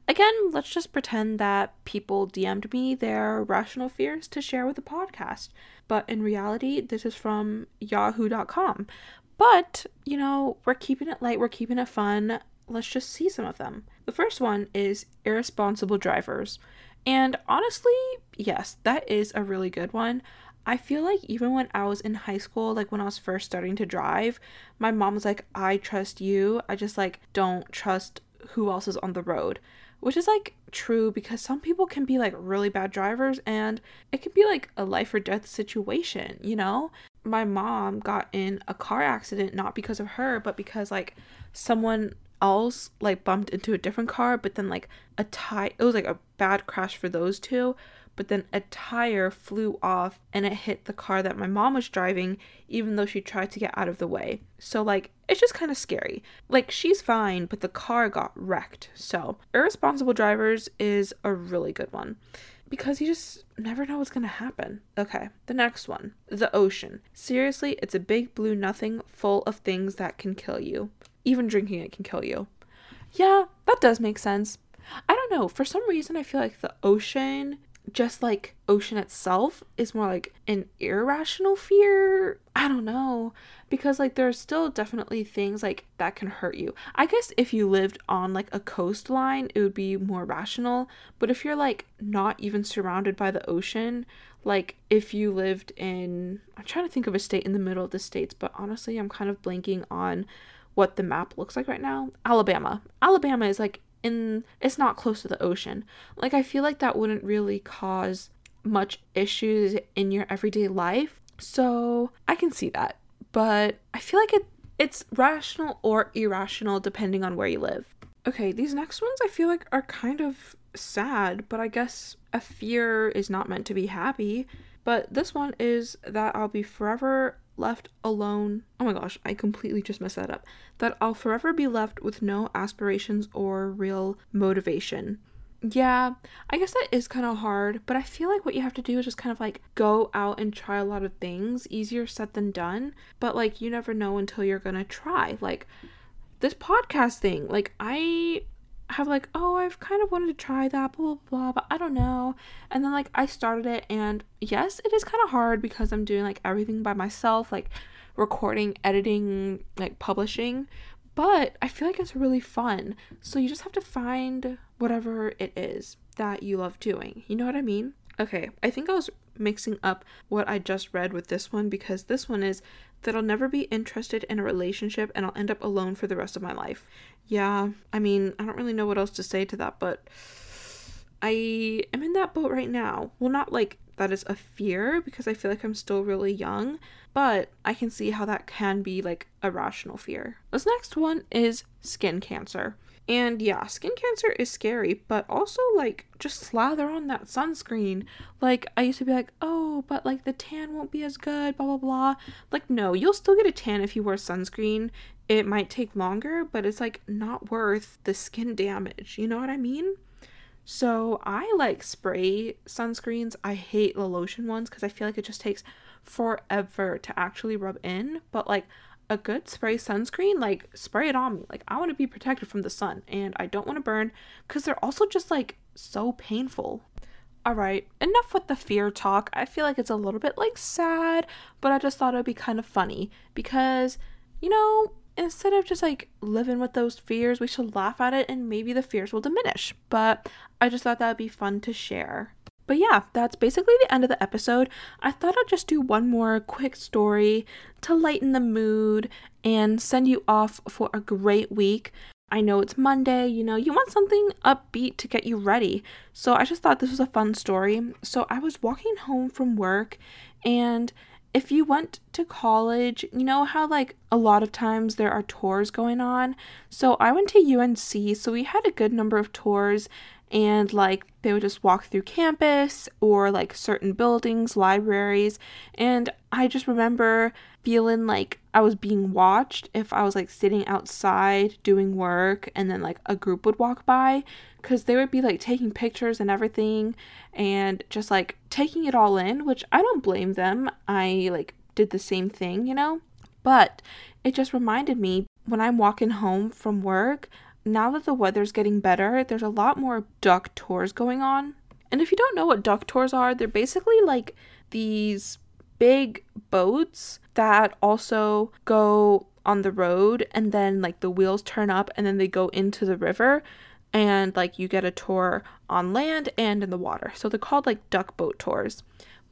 Again, let's just pretend that people DM'd me their rational fears to share with the podcast. But in reality, this is from yahoo.com. But, you know, we're keeping it light, we're keeping it fun. Let's just see some of them. The first one is irresponsible drivers. And honestly, yes, that is a really good one. I feel like even when I was in high school, like when I was first starting to drive, my mom was like, I trust you. I just like don't trust who else is on the road. Which is like true because some people can be like really bad drivers and it can be like a life or death situation, you know? My mom got in a car accident not because of her, but because like someone else like bumped into a different car, but then like a tire it was like a bad crash for those two but then a tire flew off and it hit the car that my mom was driving, even though she tried to get out of the way. So, like, it's just kind of scary. Like, she's fine, but the car got wrecked. So, irresponsible drivers is a really good one because you just never know what's gonna happen. Okay, the next one the ocean. Seriously, it's a big blue nothing full of things that can kill you. Even drinking it can kill you. Yeah, that does make sense. I don't know, for some reason, I feel like the ocean just like ocean itself is more like an irrational fear. I don't know. Because like there are still definitely things like that can hurt you. I guess if you lived on like a coastline, it would be more rational. But if you're like not even surrounded by the ocean, like if you lived in I'm trying to think of a state in the middle of the states, but honestly I'm kind of blanking on what the map looks like right now. Alabama. Alabama is like in it's not close to the ocean. Like I feel like that wouldn't really cause much issues in your everyday life. So, I can see that. But I feel like it it's rational or irrational depending on where you live. Okay, these next ones I feel like are kind of sad, but I guess a fear is not meant to be happy. But this one is that I'll be forever left alone. Oh my gosh, I completely just messed that up. That I'll forever be left with no aspirations or real motivation. Yeah, I guess that is kind of hard, but I feel like what you have to do is just kind of like go out and try a lot of things. Easier said than done, but like you never know until you're gonna try. Like this podcast thing, like I have like, oh, I've kind of wanted to try that, blah, blah, blah, but I don't know. And then like I started it, and yes, it is kind of hard because I'm doing like everything by myself, like recording, editing, like publishing. But I feel like it's really fun. So you just have to find whatever it is that you love doing. You know what I mean? Okay, I think I was mixing up what I just read with this one because this one is that I'll never be interested in a relationship and I'll end up alone for the rest of my life. Yeah, I mean, I don't really know what else to say to that, but I am in that boat right now. Well, not like that is a fear because I feel like I'm still really young, but I can see how that can be like a rational fear. This next one is skin cancer. And yeah, skin cancer is scary, but also like just slather on that sunscreen. Like I used to be like, "Oh, but like the tan won't be as good, blah blah blah." Like no, you'll still get a tan if you wear sunscreen. It might take longer, but it's like not worth the skin damage. You know what I mean? So, I like spray sunscreens. I hate the lotion ones cuz I feel like it just takes forever to actually rub in, but like a good spray sunscreen, like spray it on me. Like I want to be protected from the sun and I don't want to burn cuz they're also just like so painful. All right, enough with the fear talk. I feel like it's a little bit like sad, but I just thought it would be kind of funny because you know, instead of just like living with those fears, we should laugh at it and maybe the fears will diminish. But I just thought that would be fun to share. But yeah, that's basically the end of the episode. I thought I'd just do one more quick story to lighten the mood and send you off for a great week. I know it's Monday, you know, you want something upbeat to get you ready. So I just thought this was a fun story. So I was walking home from work and if you went to college, you know how like a lot of times there are tours going on. So I went to UNC, so we had a good number of tours and like they would just walk through campus or like certain buildings, libraries, and I just remember feeling like I was being watched if I was like sitting outside doing work and then like a group would walk by cuz they would be like taking pictures and everything and just like taking it all in, which I don't blame them. I like did the same thing, you know? But it just reminded me when I'm walking home from work, now that the weather's getting better, there's a lot more duck tours going on. And if you don't know what duck tours are, they're basically like these big boats that also go on the road and then like the wheels turn up and then they go into the river and like you get a tour on land and in the water. So they're called like duck boat tours.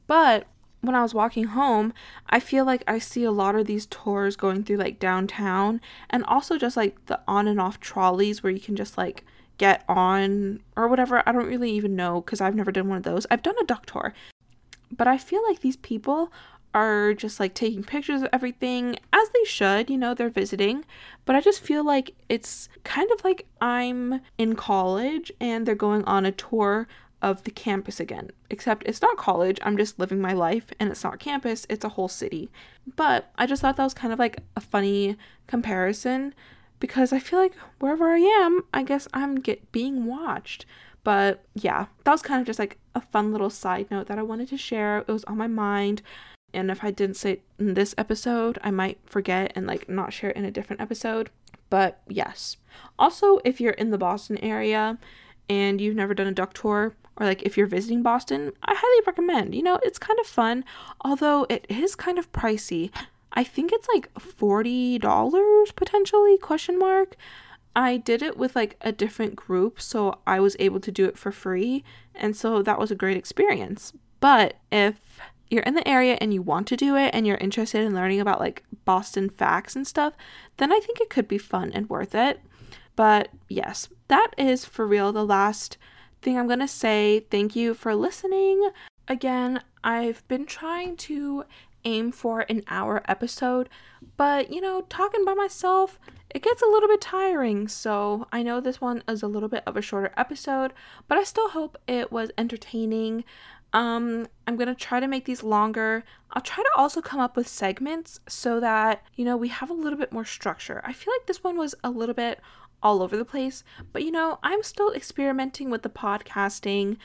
But when I was walking home, I feel like I see a lot of these tours going through like downtown and also just like the on and off trolleys where you can just like get on or whatever. I don't really even know because I've never done one of those. I've done a duck tour, but I feel like these people are just like taking pictures of everything as they should, you know, they're visiting. But I just feel like it's kind of like I'm in college and they're going on a tour of the campus again. Except it's not college, I'm just living my life and it's not campus, it's a whole city. But I just thought that was kind of like a funny comparison because I feel like wherever I am, I guess I'm get being watched. But yeah, that was kind of just like a fun little side note that I wanted to share. It was on my mind. And if I didn't say in this episode, I might forget and like not share it in a different episode. But yes. Also, if you're in the Boston area and you've never done a duck tour, or like if you're visiting Boston, I highly recommend. You know, it's kind of fun, although it is kind of pricey. I think it's like $40 potentially question mark. I did it with like a different group, so I was able to do it for free, and so that was a great experience. But if you're in the area and you want to do it and you're interested in learning about like Boston facts and stuff, then I think it could be fun and worth it. But yes, that is for real the last thing I'm going to say. Thank you for listening. Again, I've been trying to aim for an hour episode, but you know, talking by myself, it gets a little bit tiring. So I know this one is a little bit of a shorter episode, but I still hope it was entertaining. Um, I'm gonna try to make these longer. I'll try to also come up with segments so that, you know, we have a little bit more structure. I feel like this one was a little bit all over the place, but you know, I'm still experimenting with the podcasting.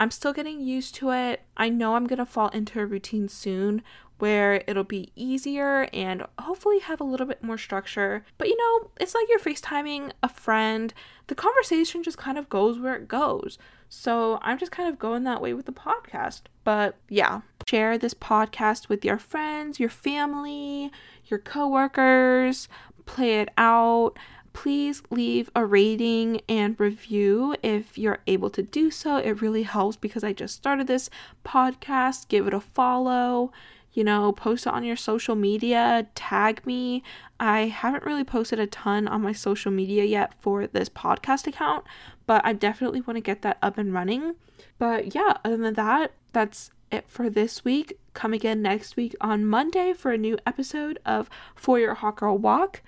I'm still getting used to it. I know I'm gonna fall into a routine soon where it'll be easier and hopefully have a little bit more structure. But you know, it's like you're FaceTiming a friend. The conversation just kind of goes where it goes. So I'm just kind of going that way with the podcast. But yeah, share this podcast with your friends, your family, your coworkers, play it out. Please leave a rating and review if you're able to do so. It really helps because I just started this podcast. Give it a follow you know, post it on your social media, tag me. I haven't really posted a ton on my social media yet for this podcast account, but I definitely want to get that up and running. But yeah, other than that, that's it for this week. Come again next week on Monday for a new episode of For Your Hot Girl Walk.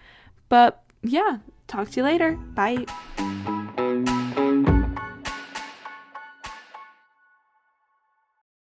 But yeah, talk to you later. Bye.